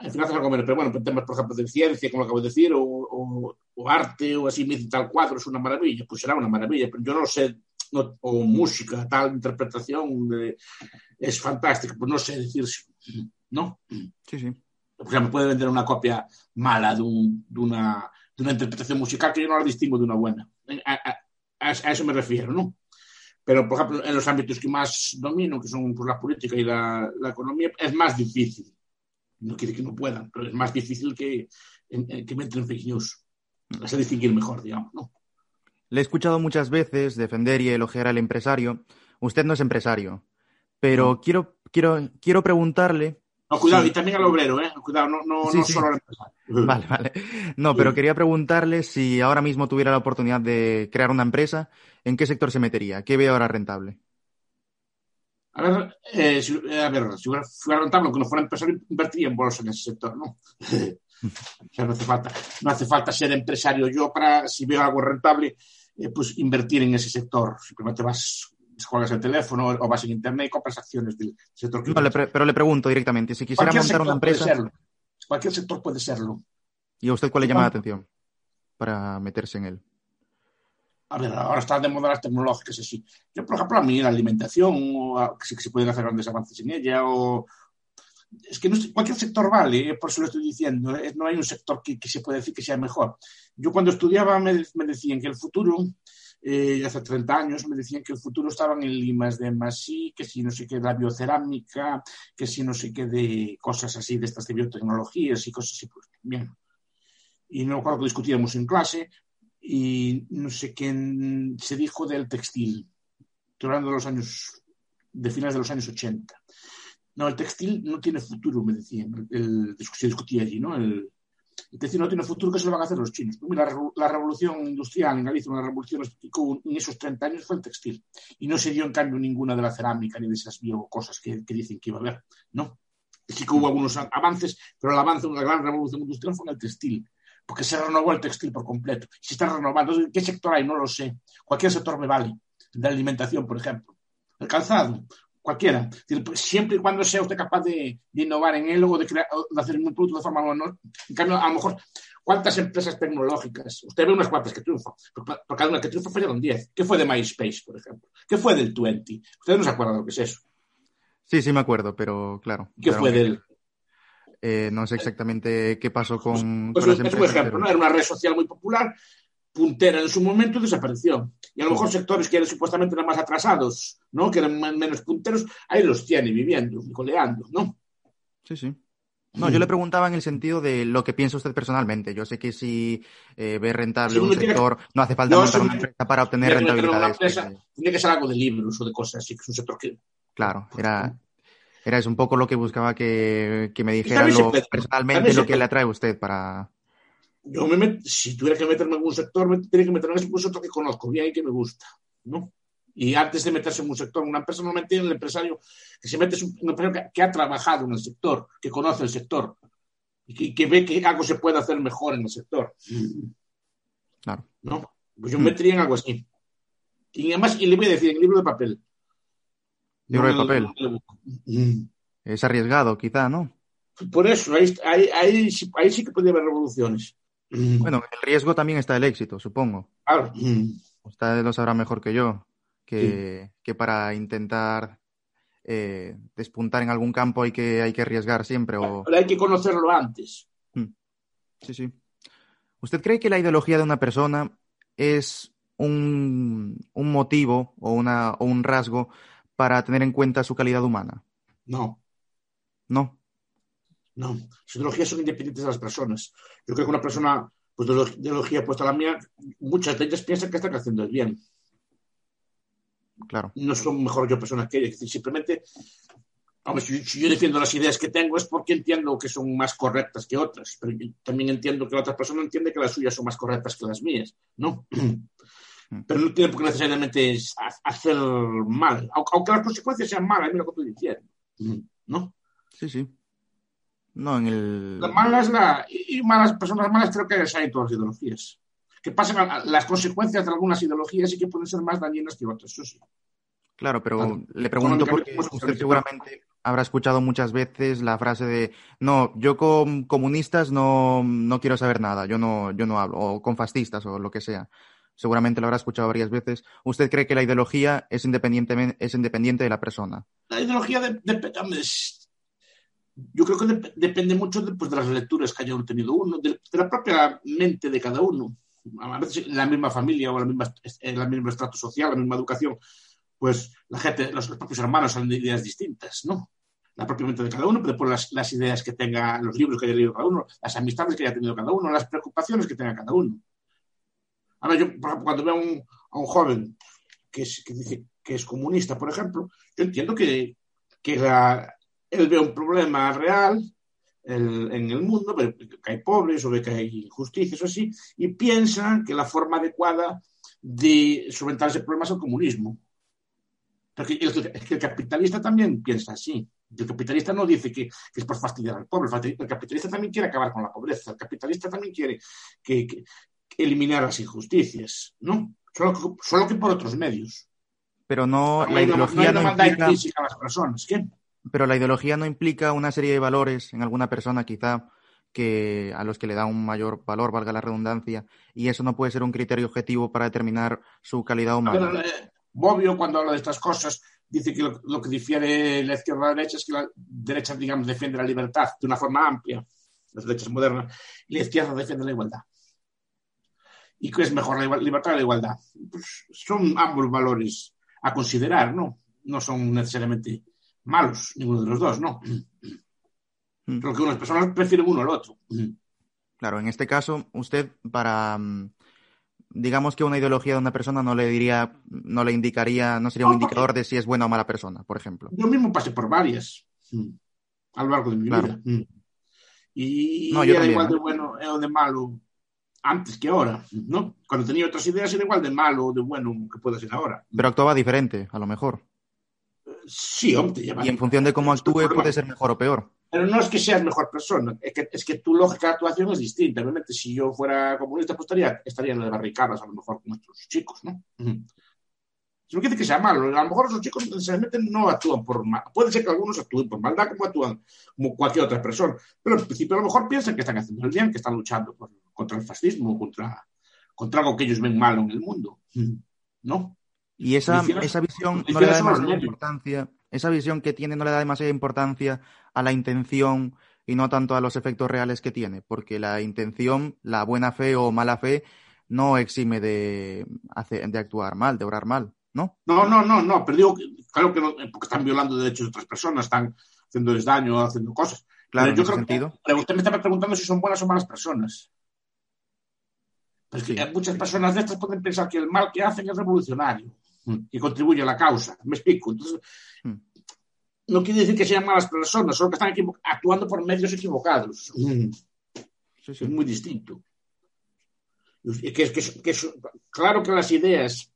En finanzas algo menos, pero bueno, en temas, por ejemplo, de ciencia, como acabo de decir, o, o- o arte, o así, me tal cuadro es una maravilla, pues será una maravilla, pero yo no sé, no- o música, tal interpretación de- es fantástica, pues no sé decir, si- ¿no? Sí, sí. O sea, me puede vender una copia mala de, un- de una, de una interpretación musical que yo no la distingo de una buena. A, a- a- a eso me refiero, ¿no? Pero, por ejemplo, en los ámbitos que más domino, que son pues, la política y la, la economía, es más difícil. No quiere que no puedan, pero es más difícil que, en- en- que me entren fake news. Las sé distinguir mejor, digamos, ¿no? Le he escuchado muchas veces defender y elogiar al empresario. Usted no es empresario, pero quiero, quiero, quiero preguntarle... No, cuidado, Sí. y también al obrero, ¿eh? Cuidado, no, no, Sí, no sí. solo al empresario. Vale, vale. No, pero quería preguntarle si ahora mismo tuviera la oportunidad de crear una empresa, ¿en qué sector se metería? ¿Qué ve ahora rentable? A ver, eh, si, eh, a ver, si fuera, fuera rentable, aunque no fuera empresario, invertiría en bolsa en ese sector, ¿no? o sea, no hace falta, no hace falta ser empresario yo para, si veo algo rentable, eh, pues invertir en ese sector. Simplemente vas, juegas el teléfono o vas en internet y compras acciones del sector No, le pero le pregunto directamente, si quisiera montar una empresa. Cualquier sector puede serlo. ¿y a usted cuál le llama la atención para meterse en él? A ver, ahora están de moda las tecnológicas así. Yo, por ejemplo, a mí la alimentación, o que se pueden hacer grandes avances en ella, o... Es que no cualquier sector vale, eh, por eso lo estoy diciendo. eh, No hay un sector que, que se puede decir que sea mejor. Yo cuando estudiaba me, me decían que el futuro, eh, hace 30 años, me decían que el futuro estaba en el limas de Masí, que si no sé qué de la biocerámica, que si no sé qué de cosas así, de estas de biotecnologías y cosas así. Pues, bien. Y no recuerdo que discutíamos en clase, y no sé quién se dijo del textil. De los años, de finales de los años 80. No, el textil no tiene futuro, me decían. El, el- se discutía allí, ¿no? El, el textil no tiene futuro, ¿qué se lo van a hacer los chinos? Pues la, revo- la revolución industrial en Galicia, una revolución que en esos 30 años fue el textil. Y no se dio en cambio ninguna de la cerámica ni de esas biocosas que, que dicen que iba a haber, ¿no? Sí que hubo algunos avances, pero el avance, una gran revolución industrial fue en el textil porque se renovó el textil por completo. Se está renovando. ¿Qué sector hay? No lo sé. Cualquier sector me vale. De alimentación, por ejemplo. El calzado, cualquiera. Es pues, siempre y cuando sea usted capaz de, de innovar en él o de, crear, o de hacer un producto de forma manual. En cambio, a lo mejor, ¿cuántas empresas tecnológicas? Usted ve unas cuantas que triunfan. Por, por cada una que triunfa fallaron 10. ¿Qué fue de MySpace, por ejemplo? ¿Qué fue del 20? Usted no se acuerda de lo que es eso. Sí, sí me acuerdo, pero claro. ¿Qué claro, fue del...? eh, no sé exactamente qué pasó con, Pues con es las un ejemplo, pero- ¿no? Era una red social muy popular, puntera en su momento desapareció. Y a lo mejor sectores que eran supuestamente eran más atrasados, ¿no? Que eran menos punteros, ahí los tiene viviendo, coleando, ¿no? Sí, sí. No, yo le preguntaba en el sentido de lo que piensa usted personalmente. Yo sé que si eh, ve rentable Si un sector, no hace falta Yo montar una empresa para obtener rentabilidades. empresa, porque- tiene que ser algo de libros o de cosas así, que es un sector que... Claro, era, era eso un poco lo que buscaba que, que me dijera lo- puede- personalmente lo que puede. le atrae a usted para... Yo me met- si tuviera que meterme en algún sector, me tendría que meterme en un sector que conozco bien y que me gusta, ¿no? Y antes de meterse en un sector, una empresa normalmente el empresario que se mete es un, un empresario que, que ha trabajado en el sector, que conoce el sector y que, que ve que algo se puede hacer mejor en el sector. Claro. ¿no? Pues yo me metería en algo así. Y además, y le voy a decir, en libro de papel. Libro de No papel. el. Es arriesgado, quizá, ¿no? Por eso, ahí, ahí, ahí, sí- ahí sí que podría haber revoluciones. Bueno, en el riesgo también está el éxito, supongo. Claro. Mm. Usted lo sabrá mejor que yo, que, que para intentar eh, despuntar en algún campo hay que, hay que arriesgar siempre. O... Pero hay que conocerlo antes. Sí, sí. ¿Usted cree que la ideología de una persona es un, un motivo o, una, o un rasgo para tener en cuenta su calidad humana? No, No. No. Las ideologías son independientes de las personas. Yo creo que una persona, pues de la ideología puesta a la mía, muchas de ellas piensan que están haciendo el bien. Claro. no son mejor yo persona que ella. Es decir, simplemente, hombre, si, si yo defiendo las ideas que tengo es porque entiendo que son más correctas que otras, pero yo también entiendo que la otra persona entiende que las suyas son más correctas que las mías, ¿no? Pero no tiene por qué necesariamente es ha- hacer mal, aunque, las consecuencias sean malas, mira lo que estoy diciendo, ¿no? Sí, sí. No, en el... La mala es la, y malas personas malas creo que hay todas las ideologías. Que pasan a- a- las consecuencias de algunas ideologías y que pueden ser más dañinas que otras, eso sí. Claro, pero Claro. le pregunto porque usted seguramente habrá escuchado muchas veces la frase de no, yo con comunistas no, no quiero saber nada, yo no, yo no hablo, o con fascistas o lo que sea. Seguramente lo habrá escuchado varias veces. ¿Usted cree que la ideología es independientemente, es independiente de la persona? La ideología de, de- es- yo creo que dep- depende mucho de, pues, de las lecturas que haya tenido uno, de, de la propia mente de cada uno. A veces en la misma familia o la misma, en el mismo estrato social, la misma educación, pues la gente, los, los propios hermanos salen de ideas distintas, ¿no? La propia mente de cada uno, pero después las, las ideas que tenga, los libros que haya leído cada uno, las amistades que haya tenido cada uno, las preocupaciones que tenga cada uno. Ahora yo, por ejemplo, cuando veo a un, a un joven que, es- que dice que es comunista, por ejemplo, yo entiendo que, que la- él ve un problema real el- en el mundo, ve que hay pobres o ve que hay injusticias o así, y piensa que la forma adecuada de solventar ese problema es el comunismo. Porque el, es que el capitalista también piensa así. El capitalista no dice que, que es por fastidiar al pobre. El capitalista también quiere acabar con la pobreza. El capitalista también quiere que, eliminar las injusticias, ¿no? Solo que, solo que por otros medios. Pero no, No la hay una, no hay ideología no implica, a las personas. ¿Qué? Pero la ideología no implica una serie de valores en alguna persona, quizá, que a los que le da un mayor valor, valga la redundancia, y eso no puede ser un criterio objetivo para determinar su calidad humana. ver, eh, Bobbio, cuando habla de estas cosas, dice que lo, lo que difiere la izquierda de la derecha es que la derecha, digamos, defiende la libertad de una forma amplia, las derechas modernas, y la izquierda defiende la igualdad. ¿Y qué es mejor, la libertad o la igualdad? Pues son ambos valores a considerar, ¿no? No son necesariamente malos, ninguno de los dos, ¿no? Mm. Creo que unas personas prefieren uno al otro. Claro, en este caso, usted para, mm, digamos que una ideología de una persona no le diría, no le indicaría, no sería un No, indicador de si es buena o mala persona, por ejemplo. Yo mismo pasé por varias mm, a lo largo de mi Claro. vida. Y No, yo era también, igual ¿eh? de bueno o de malo antes que ahora, ¿no? Cuando tenía otras ideas era igual de malo o de bueno que puede ser ahora. Pero actuaba diferente, a lo mejor. Sí, hombre, te Y en función de cómo actúe puede ser mejor o peor. Pero no es que seas mejor persona, es que, es que tu lógica de actuación es distinta. Obviamente, si yo fuera comunista, pues estaría, estaría en las barricadas, a lo mejor, con estos chicos, ¿no? Eso no quiere decir que sea malo. A lo mejor esos chicos necesariamente no actúan por mal. Puede ser que algunos actúen por maldad como actúan como cualquier otra persona. Pero en principio a lo mejor piensan que están haciendo el bien, que están luchando por- contra el fascismo, contra, contra algo que ellos ven malo en el mundo. ¿No? Y esa, Hicieron- esa visión no le da demasiada importancia, esa visión que tiene no le da demasiada importancia a la intención y no tanto a los efectos reales que tiene, porque la intención, la buena fe o mala fe, no exime de, hace- de actuar mal, de obrar mal, ¿no? No, no, no, no, pero digo, que- claro que no, porque están violando derechos de otras personas, están haciéndoles daño, haciendo cosas. Claro, Pero en yo ese creo que- sentido. pero usted me está preguntando si son buenas o malas personas. Pero es que Sí. muchas personas de estas pueden pensar que el mal que hacen es revolucionario y contribuye a la causa. Me explico. Entonces, Mm. no quiere decir que sean malas personas, solo que están actuando por medios equivocados. Sí, Es muy distinto. Que, que claro que las ideas,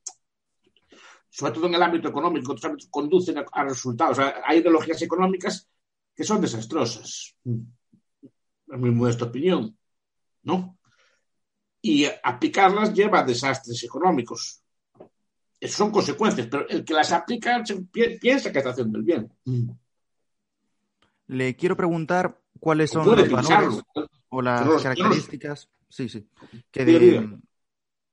sobre todo en el ámbito económico, conducen a, a resultados. O sea, hay ideologías económicas que son desastrosas. En mi modesta opinión. ¿No? Y aplicarlas lleva a desastres económicos. Son consecuencias, pero el que las aplica piensa que está haciendo el bien. Le quiero preguntar cuáles son los valores o las características. Sí, sí.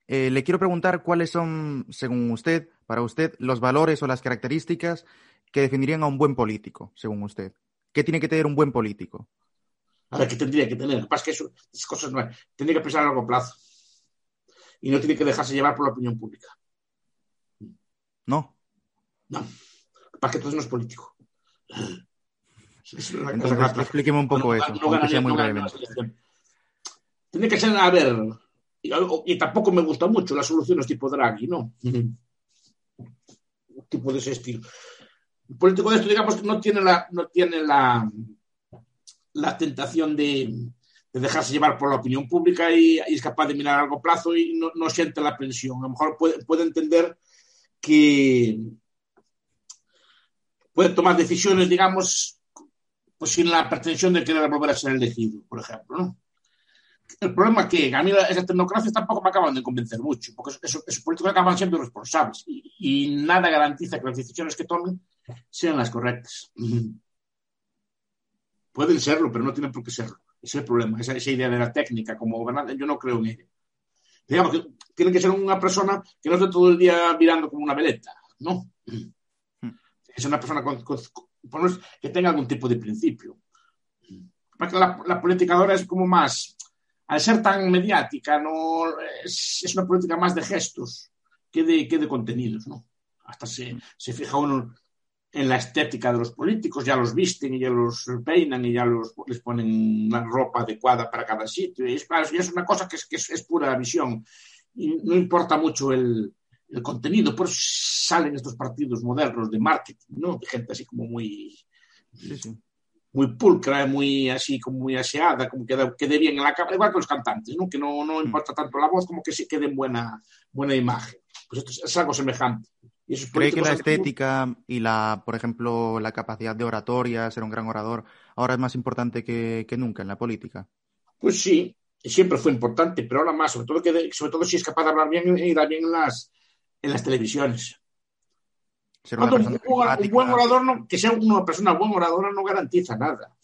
Eh, le quiero preguntar cuáles son, según usted, para usted, los valores o las características que definirían a un buen político, según usted. ¿Qué tiene que tener un buen político? A ver, ¿qué tendría que tener? Lo que pasa es que eso, esas cosas no Tendría que pensar a largo plazo. Y no tiene que dejarse llevar por la opinión pública. No. No. Para que entonces no es político. Entonces, explíqueme un poco eso, sea muy brevemente. Tiene que ser, a ver, y, tampoco me gusta mucho las soluciones tipo Draghi, ¿no? tipo de ese estilo. Un político de esto, digamos, no tiene la, no tiene la, la tentación de, dejarse llevar por la opinión pública y, es capaz de mirar a largo plazo y no, siente la pensión. A lo mejor puede, puede entender que puede tomar decisiones, digamos, pues sin la pretensión de querer volver a ser elegido, por ejemplo, ¿no? El problema es que a mí esas tecnocracias tampoco me acaban de convencer mucho, porque esos, políticos acaban siendo responsables y, nada garantiza que las decisiones que tomen sean las correctas. Pueden serlo, pero no tienen por qué serlo. Ese es el problema, esa, idea de la técnica como gobernante, yo no creo en ella. Digamos que tiene que ser una persona que no esté todo el día mirando como una veleta, ¿no? Hmm. Es una persona que tenga algún tipo de principio. La, la política ahora es como más, al ser tan mediática, no es, una política más de gestos que de, que de contenidos, ¿no? Hasta se, se, fija uno en la estética de los políticos, ya los visten y ya los peinan y ya los, les ponen la ropa adecuada para cada sitio. Y es, es una cosa que, es, que es, pura visión y no importa mucho el, el contenido, por eso salen estos partidos modernos de marketing, ¿no? De gente así como muy... Sí, sí muy pulcra, muy así, como muy aseada, como que quede bien en la cámara, igual que los cantantes, ¿no? que no, no mm. importa tanto la voz como que se quede en buena, buena imagen. Pues esto es, algo semejante. Y ¿Cree que la estética y la, por ejemplo, la capacidad de oratoria, ser un gran orador, ahora es más importante que, que nunca en la política? Pues sí, siempre fue importante, pero ahora más, sobre todo, que sobre todo si es capaz de hablar bien y dar bien en las, en las televisiones un, buen orador, no, que sea una persona buen oradora, no garantiza nada.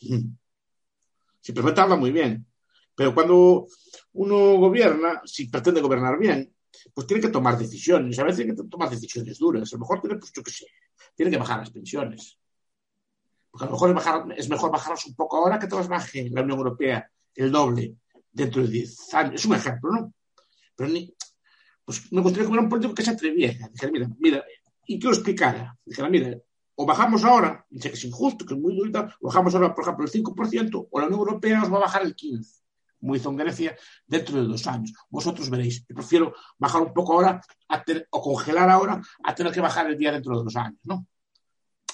Simplemente habla muy bien. Pero cuando uno gobierna, si pretende gobernar bien, pues tiene que tomar decisiones. A veces tiene que tomar decisiones duras. A lo mejor tiene, pues yo qué sé, tiene que bajar las pensiones. Porque a lo mejor es, bajar, mejor bajarlas un poco ahora que te las baje la Unión Europea el doble dentro de 10 años. Es un ejemplo, ¿no? Pero pues me gustaría que hubiera un político que se atreviera. Dijera, mira, mira, y que lo explicara. Dijera, mire, o bajamos ahora, dice que es injusto, que es muy duro, o bajamos ahora, por ejemplo, el 5%, o la Unión Europea nos va a bajar el 15%, como hizo en Grecia, dentro de dos años. Vosotros veréis. Yo prefiero bajar un poco ahora o congelar ahora a tener que bajar el día dentro de dos años, ¿no?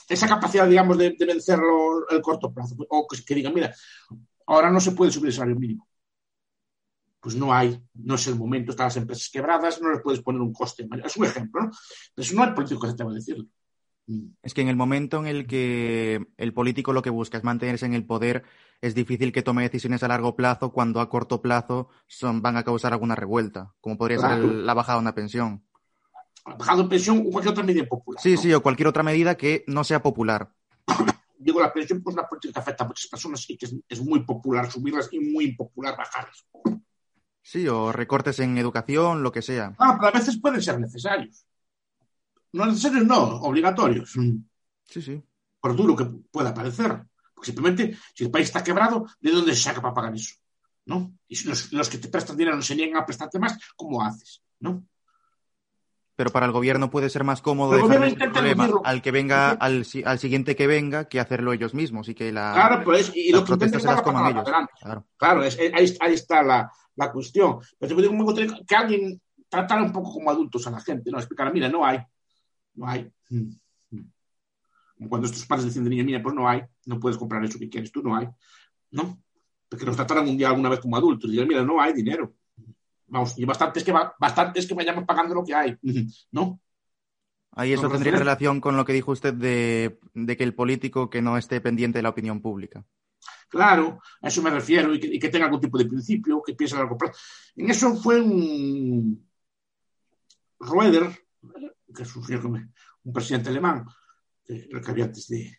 Esa capacidad, digamos, de, vencerlo el corto plazo. O que, que digan, mira, ahora no se puede subir el salario mínimo pues no hay, no es el momento, están las empresas quebradas, no les puedes poner un coste. Es un ejemplo, ¿no? Pero eso no es político que se te va a decirlo. Es que en el momento en el que el político lo que busca es mantenerse en el poder, es difícil que tome decisiones a largo plazo cuando a corto plazo son, van a causar alguna revuelta, como podría ser la bajada de una pensión. La bajada de pensión o cualquier otra medida popular. Sí, sí, o cualquier otra medida que no sea popular. Digo, la pensión pues una política que afecta a muchas personas y que es, es muy popular subirlas y muy impopular bajarlas. Sí, o recortes en educación, lo que sea. Ah, pero a veces pueden ser necesarios. No necesarios, no, obligatorios. Sí, sí. Por duro que pueda parecer. Porque simplemente, si el país está quebrado, ¿de dónde se saca para pagar eso? ¿No? Y si los, que te prestan dinero no se niegan a prestarte más, ¿cómo haces? ¿No? Pero para el gobierno puede ser más cómodo dejar el problema al que venga, al, al, siguiente que venga, que hacerlo ellos mismos y que la, claro, pues, y las lo protestas se las coman ellos. Claro, claro es, ahí, ahí, está la, la cuestión. Pero me gustaría que alguien tratara un poco como adultos a la gente, ¿no? Explicar, mira, no hay, no hay. Cuando estos padres deciden de niña, mira, pues no hay, no puedes comprar eso que quieres tú, no hay, ¿no? Porque nos trataran un día alguna vez como adultos, y digan, mira, no hay dinero. Vamos, y bastantes que, va, bastantes que vayamos pagando lo que hay, ¿no? Ahí eso tendría relación con lo que dijo usted de, de que el político que no esté pendiente de la opinión pública. Claro, a eso me refiero, y que, tenga algún tipo de principio, que piense a largo plazo. En eso fue un. Rueder, que que me- un presidente alemán, el que había antes de,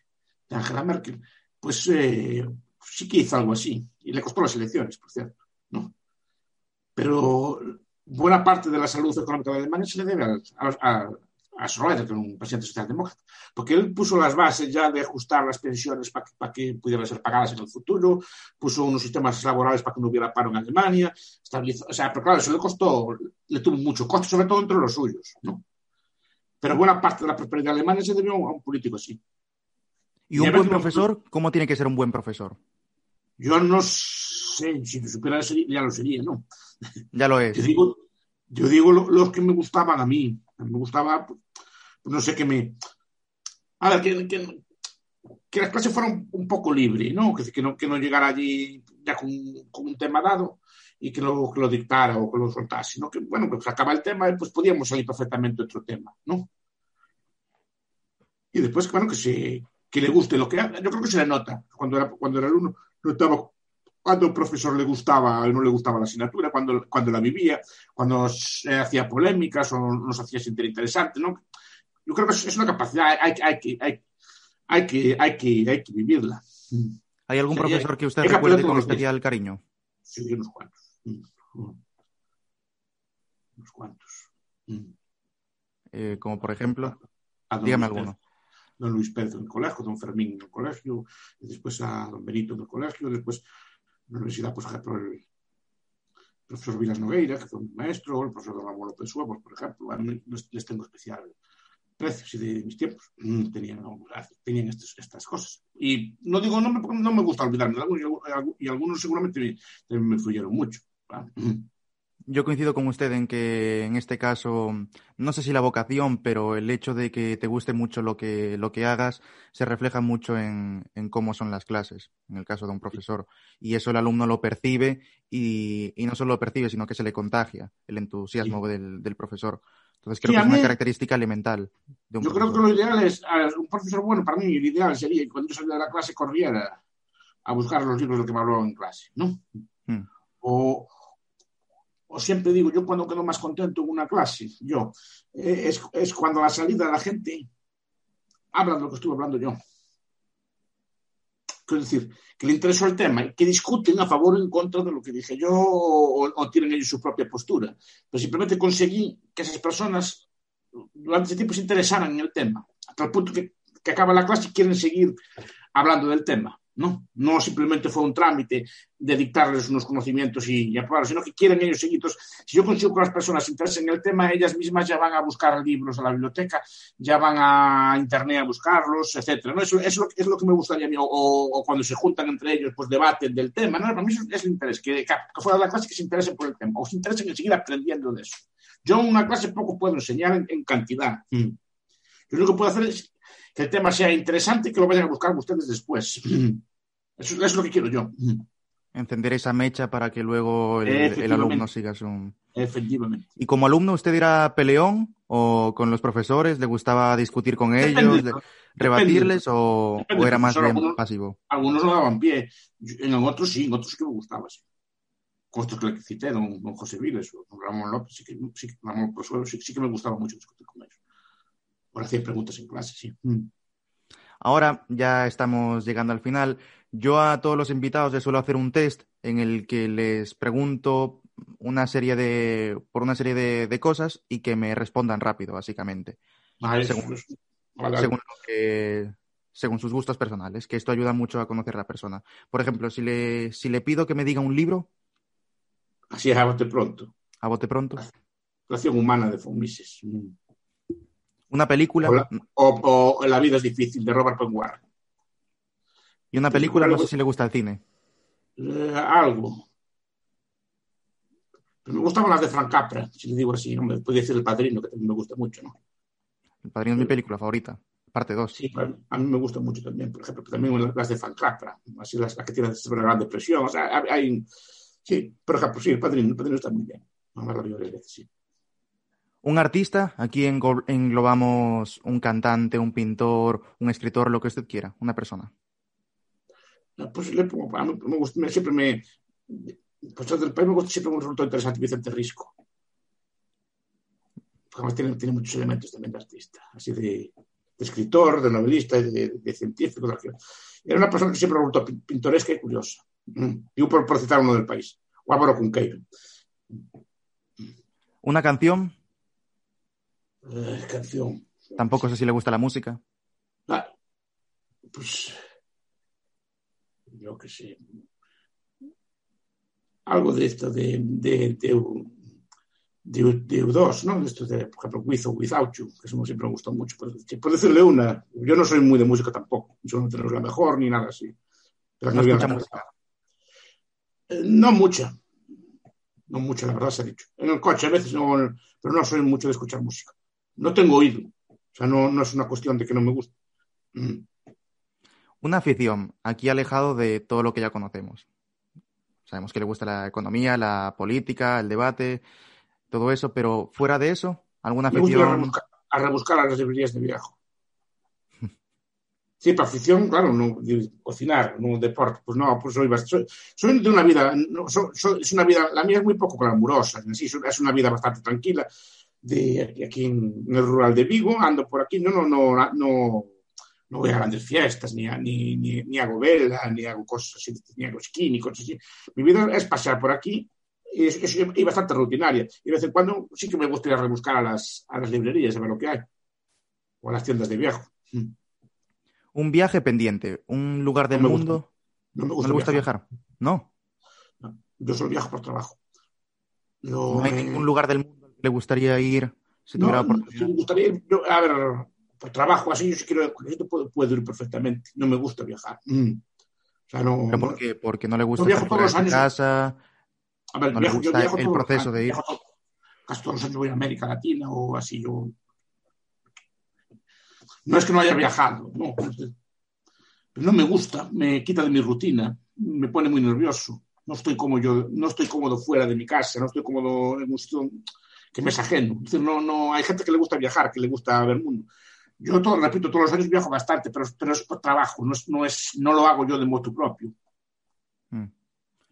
de Angela Merkel, pues eh, sí que hizo algo así. Y le costó las elecciones, por cierto. ¿no? Pero buena parte de la salud económica de Alemania se le debe a, a, a Schröder, que era un presidente socialdemócrata, porque él puso las bases ya de ajustar las pensiones para que, para que pudieran ser pagadas en el futuro, puso unos sistemas laborales para que no hubiera paro en Alemania, estabilizó, o sea, pero claro, eso le costó, le tuvo mucho costo, sobre todo entre los suyos, ¿no? Pero buena parte de la prosperidad alemana se debió a un político así. ¿Y un buen profesor? ¿Cómo tiene que ser un buen profesor? Yo no sé, si lo supiera ya lo sería, ¿no? Ya lo Yo es. digo, yo digo lo- los que me gustaban a mí. Me gustaba, pues, no sé qué me. A ver, que, que, que la clase fuera un, poco libre, ¿no? Que, que no? que no llegara allí ya con, con un tema dado y que lo, que lo dictara o que lo soltase, sino que, bueno, pues acaba el tema y pues podíamos salir perfectamente otro tema, ¿no? Y después, bueno, que, se, que le guste lo que. Yo creo que se le nota. Cuando era, cuando era alumno, notaba cuando el profesor le gustaba o no le gustaba la asignatura, cuando, cuando la vivía, cuando se hacía polémicas o nos hacía sentir interesante, ¿no? Yo creo que es, es una capacidad, hay, hay, que, hay, hay, que, hay, que, hay que vivirla. ¿Hay algún Sí, profesor que usted recuerde con especial cariño? Sí, unos cuantos. Unos cuantos. Mm. Eh, como por ejemplo, A don dígame Luis alguno. Pérez. Don Luis Pérez en el colegio, don Fermín en el colegio, y después a don Benito en el colegio, después en la universidad, pues, por ejemplo, el profesor Vilas Nogueira, que fue un maestro, el profesor Ramón López Suevos, por ejemplo, a mí les, tengo especial precio, si de mis tiempos mm, tenían, tenían estos- estas cosas. Y no digo, no me, no me gusta olvidarme de algunos, y algu- y algunos seguramente me, también me influyeron mucho. Yo coincido con usted en que en este caso, no sé si la vocación, pero el hecho de que te guste mucho lo que, lo que hagas se refleja mucho en, en cómo son las clases, en el caso de un profesor. Y eso el alumno lo percibe y, y no solo lo percibe, sino que se le contagia el entusiasmo del, del profesor. Entonces creo Sí, que es una característica elemental de un Yo creo que lo ideal es, un profesor bueno, para mí, el ideal sería que cuando yo salía de la clase corriera a buscar los libros de los que me hablaban en clase, ¿no? Mm. O, o siempre digo, yo cuando quedo más contento en una clase, yo, eh, es, es cuando la salida la gente habla de lo que estuve hablando yo. Quiero decir, que le interesó el tema y que discuten a favor o en contra de lo que dije yo o, o tienen ellos su propia postura. Pero simplemente conseguí que esas personas durante ese tiempo se interesaran en el tema, hasta el punto que, que acaba la clase y quieren seguir hablando del tema. ¿No? no simplemente fue un trámite de dictarles unos conocimientos y, y aprobarlos, sino que quieren ellos seguir. Entonces, si yo consigo que las personas se interesen en el tema, ellas mismas ya van a buscar libros a la biblioteca, ya van a internet a buscarlos, etcétera. ¿no? Eso, eso es lo que me gustaría a mí, o, o cuando se juntan entre ellos, pues debaten del tema. ¿no? Para mí eso es el interés, que, que fuera de la clase que se interesen por el tema, o se interesen en seguir aprendiendo de eso. Yo en una clase poco puedo enseñar en, en cantidad. Mm. Yo lo que puedo hacer es que el tema sea interesante y que lo vayan a buscar ustedes después. Eso, es lo que quiero yo. Encender esa mecha para que luego el, el alumno siga su... Efectivamente. ¿Y como alumno usted era peleón o con los profesores? ¿Le gustaba discutir con ellos, rebatirles depende, o, depende, o era más bien algunos, pasivo? Algunos no daban pie. En otros sí, en otros que me gustaba. Sí. Con estos que le cité, don, don José Viles o don Ramón López, sí que, sí, Ramón Prosuelo, sí, sí, que me gustaba mucho discutir con ellos. Por hacer preguntas en clase, sí. Mm. Ahora ya estamos llegando al final. Yo a todos los invitados les suelo hacer un test en el que les pregunto una serie de, por una serie de, de cosas y que me respondan rápido, básicamente. Vale, según, vale, según, que, según, sus gustos personales, que esto ayuda mucho a conocer a la persona. Por ejemplo, si le, si le pido que me diga un libro. Así es, a bote pronto. A bote pronto. Relación humana de Fomises. Una película. O la, o, o, La vida es difícil, de Robert Penguard. Y una película, no sé si le gusta el cine. Eh, algo. Pero me gustaban las de Frank Capra, si le digo así. Hombre, podría decir El Padrino, que también me gusta mucho, ¿no? El Padrino es mi película favorita, parte 2. Sí, a mí me gusta mucho también, por ejemplo, también las de Frank Capra, así las, las que tienen sobre la Gran Depresión. O sea, hay. Sí, por ejemplo, sí, El Padrino, El Padrino está muy bien. Vamos a la sí. Un artista, aquí englobamos un cantante, un pintor, un escritor, lo que usted quiera, una persona. Pues le pongo, a mí me gusta, me, siempre me. Pues del país me gusta siempre un resultado interesante Vicente Risco. además tiene, tiene muchos elementos también de artista, así de, de escritor, de novelista, de, de científico. de. Era una persona que siempre me resultó pin- pintoresca y curiosa. Mm. Digo por, por citar uno del país, o Álvaro Cunqueiro. Una canción, Eh, canción. tampoco sé si le gusta la música. Ah, pues yo qué sé. Algo de esto de, de, de, de, U- de U2, ¿no? De esto de, por ejemplo, With or Without You, que eso siempre me gustó mucho. Por, por decirle una, yo no soy muy de música tampoco, yo no tengo la mejor ni nada así. Pero No la música. Eh, no mucha. No mucha, la verdad se ha dicho. En el coche a veces, no, pero no soy mucho de escuchar música. No tengo oído. O sea, no, no es una cuestión de que no me guste. Mm. Una afición, aquí alejado de todo lo que ya conocemos. Sabemos que le gusta la economía, la política, el debate, todo eso, pero fuera de eso, ¿alguna Me gusta ir a afición? rebuscar, a rebuscar a las librerías de viejo. Sí, para afición, claro, no de cocinar, no deporte, pues no, pues soy, soy, soy de una vida, no, so- so- es una vida, la mía es muy poco glamurosa, en sí, es una vida bastante tranquila, de aquí- en, en el rural de Vigo, ando por aquí, no, no, no, no, no voy a grandes fiestas, ni, a- ni, ni, ni hago vela, ni hago cosas así, ni hago esquí, ni cosas así. Mi vida es pasear por aquí y, es, bastante rutinaria. Y de vez en cuando sí que me gusta ir a rebuscar a las, a las librerías, a ver lo que hay, o a las tiendas de viejo. Mm. Un viaje pendiente, un lugar del No mundo. No me ¿No gusta, le gusta viajar? No. Yo solo viajo por trabajo. No, No hay ningún lugar del mundo le gustaría ir si no, tuviera no, oportunidad. me gustaría ir- yo, a ver, por trabajo así, yo sí quiero, yo puedo, puedo ir perfectamente. No me gusta viajar. Mm. O sea, no. ¿Pero no- por qué? Porque no le gusta Yo viajo todos los años. casa. A ver, no le yo gusta viajo el todos proceso de ir. todo- casi todos los años voy a América Latina o así. Yo... No es que no haya viajado, no. Pero no me gusta, me quita de mi rutina, me pone muy nervioso. No estoy como yo, no estoy cómodo fuera de mi casa, no estoy cómodo en un sitio que me es ajeno. Es decir, no, no, hay gente que le gusta viajar, que le gusta ver el mundo. Yo todo, repito, todos los años viajo bastante, pero, pero es por trabajo, no, es, no, es, no lo hago yo de moto propio. Mm.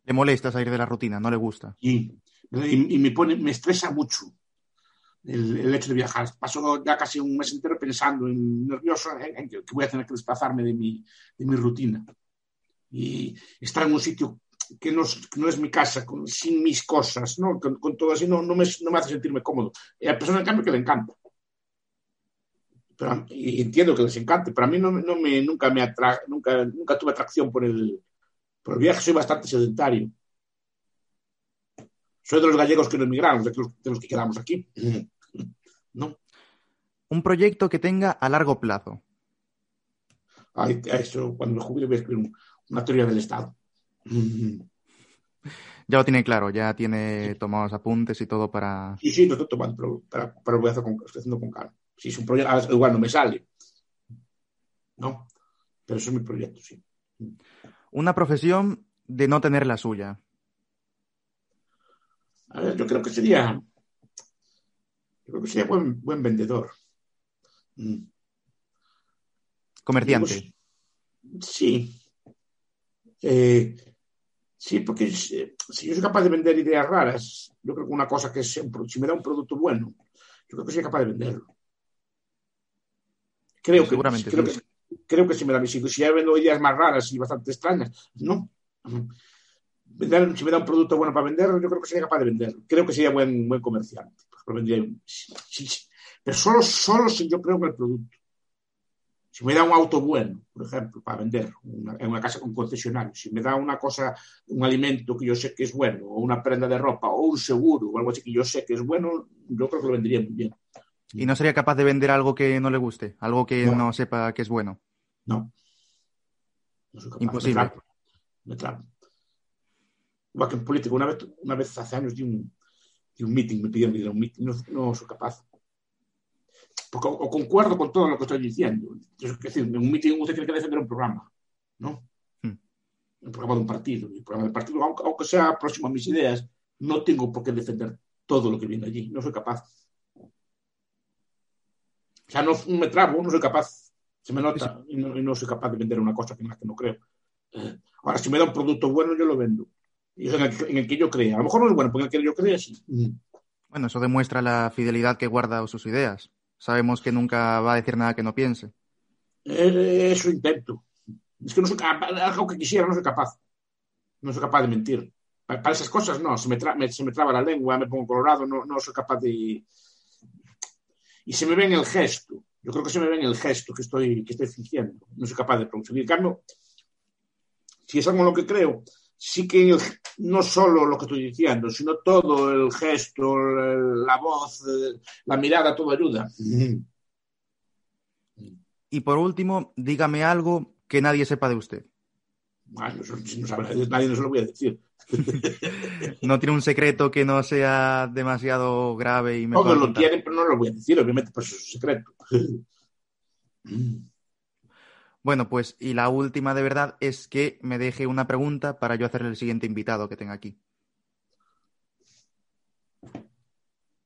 Le molesta salir de la rutina, no le gusta. y, y, y me pone, me estresa mucho el, el, hecho de viajar. Paso ya casi un mes entero pensando en nervioso en, en que, que, voy a tener que desplazarme de mi, de mi rutina y estar en un sitio que no, que no es mi casa, con, sin mis cosas, ¿no? Con, con, todo así, no, no, me, no me hace sentirme cómodo. Y hay personas, en cambio, que le encanta. Pero, y entiendo que les encante, pero a mí no, no me, nunca, me atra, nunca, nunca tuve atracción por el, por el viaje, soy bastante sedentario. Soy de los gallegos que no emigramos, de los, de los que quedamos aquí. ¿No? Un proyecto que tenga a largo plazo. Ay, eso, cuando me jubile voy a escribir una teoría del Estado. Ya lo tiene claro, ya tiene tomados apuntes y todo para. Sí, sí, lo estoy tomando, pero, pero, lo voy a hacer con, estoy haciendo con calma. Si es un proyecto, igual no me sale. ¿No? Pero eso es mi proyecto, sí. Una profesión de no tener la suya. A ver, yo creo que sería. Yo creo que sería buen, buen vendedor. Mm. Comerciante. Sí. Eh, sí, porque si, si, yo soy capaz de vender ideas raras, yo creo que una cosa que es, si me da un producto bueno, yo creo que soy capaz de venderlo. Creo sí, que, seguramente creo, sí. que, creo que si me da si, si ya vendo ideas más raras y bastante extrañas, no. Vender, si me da un producto bueno para venderlo, yo creo que sería capaz de venderlo. Creo que sería buen, buen comerciante. Vendría, sí, sí, pero solo, solo si yo creo que el producto. Si me da un auto bueno, por ejemplo, para vender una, en una casa con concesionario, si me da una cosa, un alimento que yo sé que es bueno, o una prenda de ropa, o un seguro, o algo así que yo sé que es bueno, yo creo que lo vendería muy bien. ¿Y no sería capaz de vender algo que no le guste? ¿Algo que no, no sepa que es bueno? No. no soy capaz. Imposible. Me trapo. Me trapo. Igual que en política, una vez, una vez hace años di un, di un meeting, me pidieron ir a un meeting, no, no soy capaz porque, o concuerdo con todo lo que estoy diciendo. Es decir, en un meeting usted tiene que defender un programa, ¿no? Hmm. El programa de un partido. El programa del partido, aunque, aunque, sea próximo a mis ideas, no tengo por qué defender todo lo que viene allí. No soy capaz. O sea, no me trabo, no soy capaz. Se me nota y no, y no soy capaz de vender una cosa en la que no creo. Eh, ahora, si me da un producto bueno, yo lo vendo. Y en el, en el, que yo crea. A lo mejor no es bueno, porque en el que yo crea sí. Bueno, eso demuestra la fidelidad que guarda a sus ideas. Sabemos que nunca va a decir nada que no piense. Eh, Eso intento. Es que no soy capaz, algo que quisiera, no soy capaz. No soy capaz de mentir. Pa- Para esas cosas no, se me, traba la lengua, me pongo colorado, no, no soy capaz de... Y se me ve en el gesto. Yo creo que se me ve en el gesto que estoy, que estoy fingiendo. No soy capaz de producir. En cambio, si es algo en lo que creo, sí que el- no solo lo que estoy diciendo, sino todo el gesto, la voz, eh, la mirada, todo ayuda. Y por último, dígame algo que nadie sepa de usted. Bueno, si no sabe, nadie no se lo voy a decir. No tiene un secreto que no sea demasiado grave y me Todos lo tienen, pero no lo voy a decir, obviamente, pues es un secreto. Bueno, pues y la última de verdad es que me deje una pregunta para yo hacerle el siguiente invitado que tenga aquí.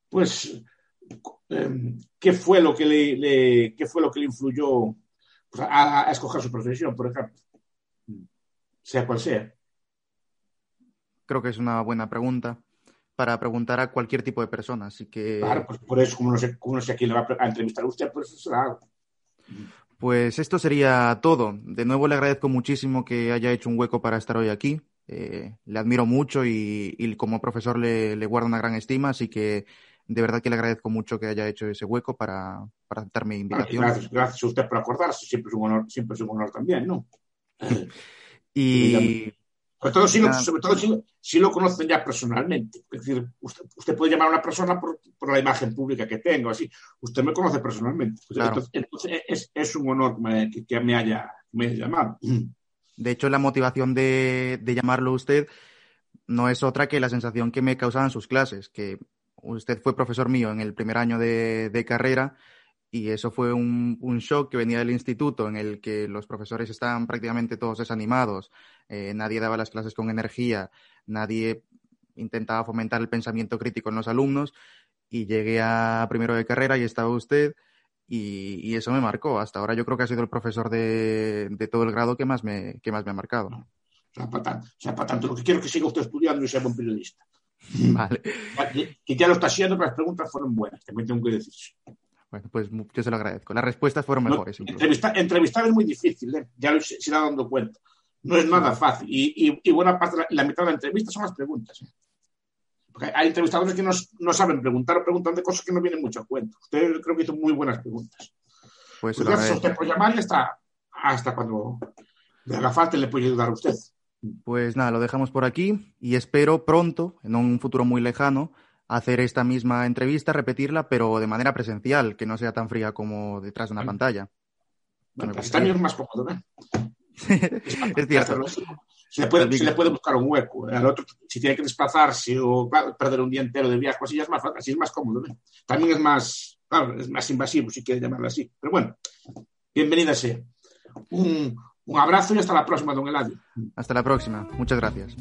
Pues, eh, ¿qué fue lo que le, le- qué fue lo que le influyó pues, a, a escoger su profesión, por ejemplo? Sea cual sea. Creo que es una buena pregunta para preguntar a cualquier tipo de persona, así que Claro, pues por eso, como no sé, como no sé a quién le va a entrevistar a usted, pues eso será. Pues esto sería todo. De nuevo le agradezco muchísimo que haya hecho un hueco para estar hoy aquí. Eh, le admiro mucho y, y como profesor le, le guardo una gran estima, así que de verdad que le agradezco mucho que haya hecho ese hueco para, para aceptar mi invitación. Gracias, gracias a usted por acordarse, siempre es un honor, siempre es un honor también, ¿no? Y Sobre todo, si lo, sobre todo si, si lo conocen ya personalmente. Es decir, usted, usted puede llamar a una persona por, por la imagen pública que tengo, así. Usted me conoce personalmente. Claro. Entonces, entonces es, es un honor que me, que, me haya, me haya llamado. de hecho la motivación de, de llamarlo usted no es otra que la sensación que me causaban sus clases, que usted fue profesor mío en el primer año de, de carrera y eso fue un, un shock que venía del instituto en el que los profesores estaban prácticamente todos desanimados, eh, nadie daba las clases con energía, nadie intentaba fomentar el pensamiento crítico en los alumnos y llegué a primero de carrera y estaba usted y, y eso me marcó. Hasta ahora yo creo que ha sido el profesor de, de todo el grado que más me, que más me ha marcado. O sea, para tanto, o sea, para tanto, lo que quiero es que siga usted estudiando y sea buen periodista. Vale. Que ya lo está haciendo, pero las preguntas fueron buenas, también tengo que decir. Bueno, pues yo se lo agradezco. Las respuestas fueron No, mejores. incluso. entrevistar, entrevistar es muy difícil, ¿eh? ya se, se está dando cuenta. No es nada fácil. Y, y- y buena parte, la, la mitad de la entrevista son las preguntas. ¿eh? Porque hay entrevistadores que no, no saben preguntar o preguntan de cosas que no vienen mucho a cuento. Usted creo que hizo muy buenas preguntas. Pues Pues gracias a usted por llamar y hasta, hasta cuando le haga falta le puede ayudar a usted. Pues nada, lo dejamos por aquí y espero pronto, en un futuro muy lejano, hacer esta misma entrevista, repetirla, pero de manera presencial, que no sea tan fría como detrás de una Bueno. pantalla. Bueno, pues también es más cómodo, ¿eh? es cierto. Se le, puede, se le puede buscar un hueco. Al otro, si tiene que desplazarse o claro, perder un día entero de viaje, así ya es más, fácil, así es más cómodo. ¿eh? También es más, claro, es más invasivo, si quiere llamarlo así. Pero bueno, bienvenida sea. Un, un abrazo y hasta la próxima, don Eladio. Hasta la próxima. Muchas gracias.